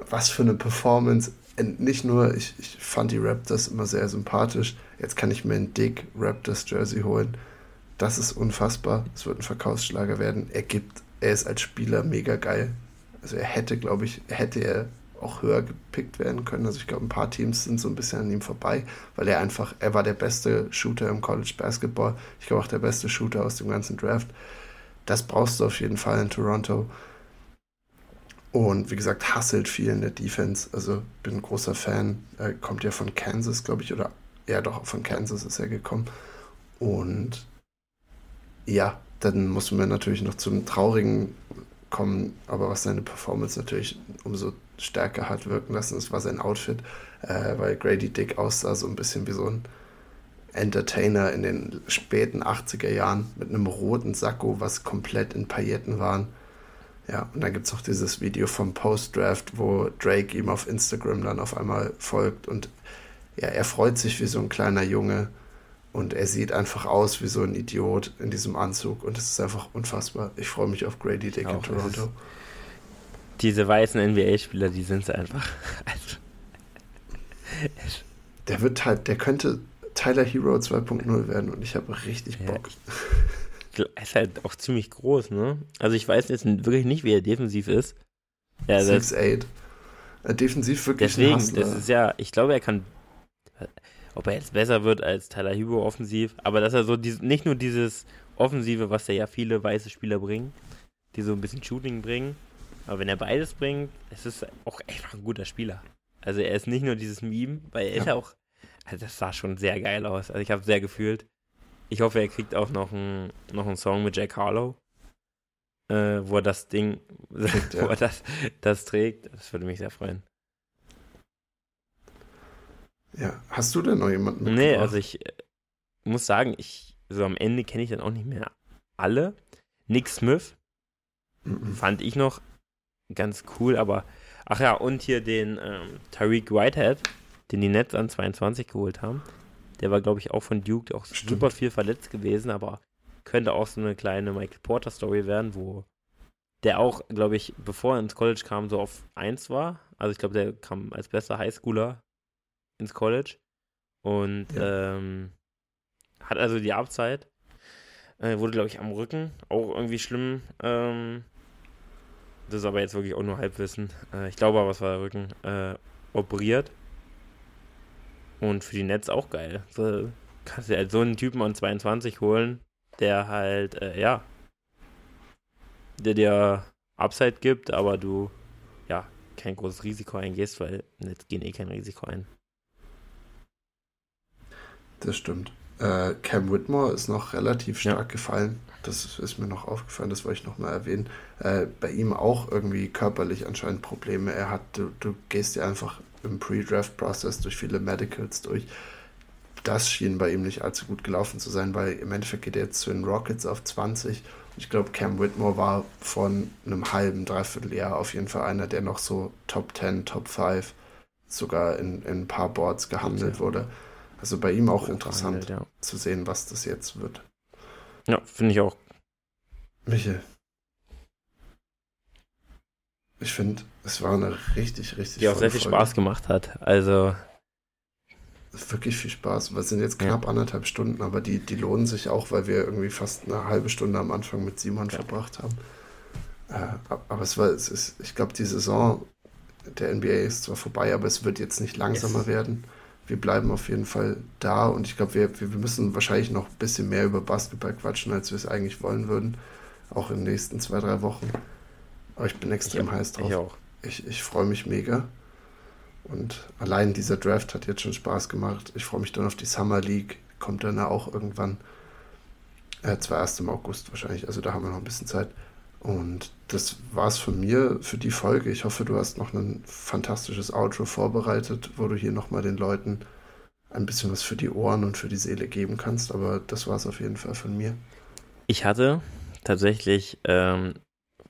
Was für eine Performance. Nicht nur, ich, ich fand die Raptors immer sehr sympathisch. Jetzt kann ich mir ein Dick Raptors Jersey holen. Das ist unfassbar. Es wird ein Verkaufsschlager werden. Er gibt, er ist als Spieler mega geil. Also er hätte, glaube ich, hätte er auch höher gepickt werden können. Also ich glaube, ein paar Teams sind so ein bisschen an ihm vorbei, weil er einfach, er war der beste Shooter im College Basketball. Ich glaube auch der beste Shooter aus dem ganzen Draft. Das brauchst du auf jeden Fall in Toronto. Und wie gesagt, hasselt viel in der Defense. Also bin ein großer Fan. Er kommt ja von Kansas, glaube ich, oder ja doch, von Kansas ist er gekommen. Und ja, dann muss man natürlich noch zum traurigen kommen, aber was seine Performance natürlich umso stärker hat wirken lassen, das war sein Outfit, äh, weil Grady Dick aussah so ein bisschen wie so ein Entertainer in den späten 80er Jahren mit einem roten Sakko, was komplett in Pailletten waren. Ja, und dann gibt es auch dieses Video vom Post-Draft, wo Drake ihm auf Instagram dann auf einmal folgt und ja, er freut sich wie so ein kleiner Junge und er sieht einfach aus wie so ein Idiot in diesem Anzug und es ist einfach unfassbar. Ich freue mich auf Grady Dick in Toronto. Diese weißen NBA-Spieler, die sind es einfach. Also. der wird halt, der könnte Tyler Hero 2.0 werden und ich habe richtig Bock. Ja, er ist halt auch ziemlich groß, ne? Also ich weiß jetzt wirklich nicht, wie er defensiv ist. Ja, 6'8. Defensiv wirklich Deswegen, das ist ja, ich glaube, er kann ob er jetzt besser wird als Tyler Hugo offensiv, aber dass er so dieses, nicht nur dieses Offensive, was ja viele weiße Spieler bringen, die so ein bisschen Shooting bringen, aber wenn er beides bringt, es ist auch einfach ein guter Spieler. Also er ist nicht nur dieses Meme, weil er ja. ist auch, also das sah schon sehr geil aus. Also ich habe sehr gefühlt. Ich hoffe, er kriegt auch noch einen, noch einen Song mit Jack Harlow. äh, wo er das Ding, Trägt, wo er das, das trägt. Das würde mich sehr freuen. Ja, hast du denn noch jemanden Nee, also ich äh, muss sagen, ich, so am Ende kenne ich dann auch nicht mehr alle. Nick Smith Mhm. fand ich noch ganz cool, aber ach ja, und hier den ähm, Tariq Whitehead, den die Nets an 22 geholt haben. Der war, glaube ich, auch von Duke auch Stimmt. super viel verletzt gewesen, aber könnte auch so eine kleine Michael Porter Story werden, wo der auch, glaube ich, bevor er ins College kam, so auf 1 war. Also ich glaube, der kam als bester Highschooler ins College und ähm, hat also die Abzeit. Äh, wurde, glaube ich, am Rücken auch irgendwie schlimm. Ähm, das ist aber jetzt wirklich auch nur Halbwissen. Äh, ich glaube aber, es war der Rücken. Äh, operiert. Und für die Netz auch geil. So, kannst du halt so einen Typen an 22 holen, der halt, äh, ja, der dir Upside gibt, aber du, ja, kein großes Risiko eingehst, weil Netz gehen eh kein Risiko ein. Das stimmt. Äh, Cam Whitmore ist noch relativ Ja. stark gefallen. Das ist mir noch aufgefallen, das wollte ich noch mal erwähnen. Äh, bei ihm auch irgendwie körperlich anscheinend Probleme. Er hat, du, du gehst ja einfach im Pre-Draft-Prozess durch viele Medicals durch. Das schien bei ihm nicht allzu gut gelaufen zu sein, weil im Endeffekt geht er jetzt zu den Rockets auf 20. Und ich glaube, Cam Whitmore war von einem halben, dreiviertel Jahr auf jeden Fall einer, der noch so Top 10, Top 5 sogar in, in ein paar Boards gehandelt Ja. wurde. Also bei ihm auch interessant Ja, zu sehen, was das jetzt wird. Ja finde ich auch. Michael. Ich finde, es war eine richtig, richtig Die auch sehr viel Folge. Spaß gemacht hat. Also, Wirklich viel Spaß. Wir sind jetzt Ja. knapp anderthalb Stunden, aber die, die lohnen sich auch, weil wir irgendwie fast eine halbe Stunde am Anfang mit Simon Ja. verbracht haben. Äh, aber es war, es ist, ich glaube, die Saison der NBA ist zwar vorbei, aber es wird jetzt nicht langsamer Yes. werden. Wir bleiben auf jeden Fall da und ich glaube, wir, wir müssen wahrscheinlich noch ein bisschen mehr über Basketball quatschen, als wir es eigentlich wollen würden. Auch in den nächsten zwei, drei Wochen. Aber ich bin extrem ich, heiß drauf. ich auch. Ich, ich freue mich mega. Und allein dieser Draft hat jetzt schon Spaß gemacht. Ich freue mich dann auf die Summer League. Kommt dann auch irgendwann. Äh, zwar erst im August wahrscheinlich. Also da haben wir noch ein bisschen Zeit. Und das war's von mir für die Folge. Ich hoffe, du hast noch ein fantastisches Outro vorbereitet, wo du hier nochmal den Leuten ein bisschen was für die Ohren und für die Seele geben kannst. Aber das war's auf jeden Fall von mir. Ich hatte tatsächlich ähm,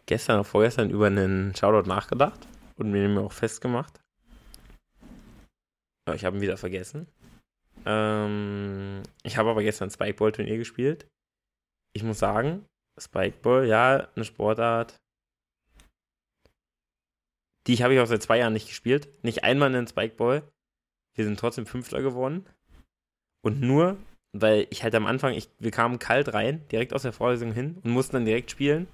gestern oder vorgestern über einen Shoutout nachgedacht und mir den auch festgemacht. Aber ich habe ihn wieder vergessen. Ähm, ich habe aber gestern Spikeball-Turnier gespielt. Ich muss sagen, Spikeball, ja, eine Sportart. Die habe ich auch seit zwei Jahren nicht gespielt. Nicht einmal einen Spikeball. Wir sind trotzdem Fünfter geworden. Und nur, weil ich halt am Anfang, ich, wir kamen kalt rein, direkt aus der Vorlesung hin und mussten dann direkt spielen.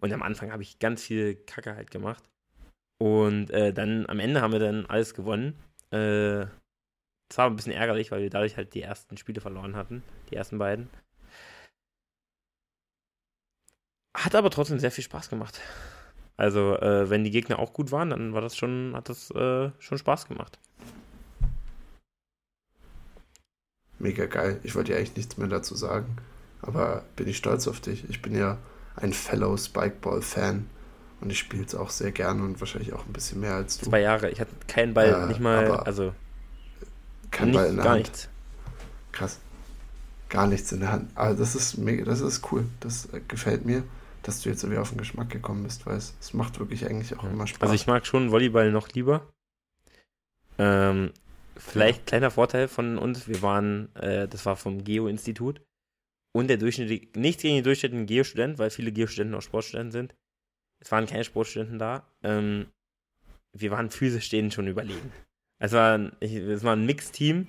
Und am Anfang habe ich ganz viel Kacke halt gemacht. Und äh, dann am Ende haben wir dann alles gewonnen. Äh, das war ein bisschen ärgerlich, weil wir dadurch halt die ersten Spiele verloren hatten. Die ersten beiden. Hat aber trotzdem sehr viel Spaß gemacht. Also, äh, wenn die Gegner auch gut waren, dann war das schon, hat das äh, schon Spaß gemacht. Mega geil. Ich wollte ja eigentlich nichts mehr dazu sagen. Aber bin ich stolz auf dich. Ich bin ja ein Fellow Spikeball-Fan. Und ich spiele es auch sehr gerne und wahrscheinlich auch ein bisschen mehr als du. Zwei Jahre. Ich hatte keinen Ball, Äh, nicht mal, also Kein nicht, Ball in der gar Hand. nichts. Krass. Gar nichts in der Hand. Aber das ist mega, das ist cool. Das äh, gefällt mir, dass du jetzt irgendwie auf den Geschmack gekommen bist, weil es, es macht wirklich eigentlich auch immer Spaß. Also ich mag schon Volleyball noch lieber. Ähm, vielleicht kleiner Vorteil von uns, wir waren, äh, das war vom Geo-Institut und der durchschnittliche, nichts gegen den durchschnittlichen Geo-Student, weil viele Geo-Studenten auch Sportstudenten sind. Es waren keine Sportstudenten da. Ähm, wir waren physisch denen schon überlegen. Es war, ich- es war ein Mixteam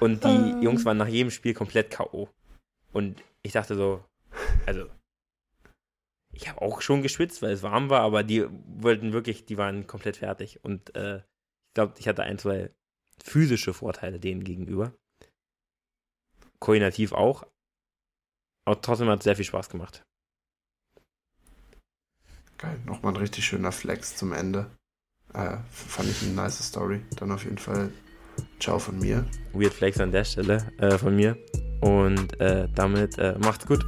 und die Jungs waren nach jedem Spiel komplett K.O. Und ich dachte so, also, ich habe auch schon geschwitzt, weil es warm war, aber die wollten wirklich, die waren komplett fertig. Und äh, ich glaube, ich hatte ein, zwei physische Vorteile denen gegenüber. Koordinativ auch. Aber trotzdem hat es sehr viel Spaß gemacht. Geil. Nochmal ein richtig schöner Flex zum Ende. Äh, fand ich eine nice Story. Dann auf jeden Fall Ciao von mir. Weird Flex an der Stelle äh, von mir. Und äh, damit äh, macht's gut.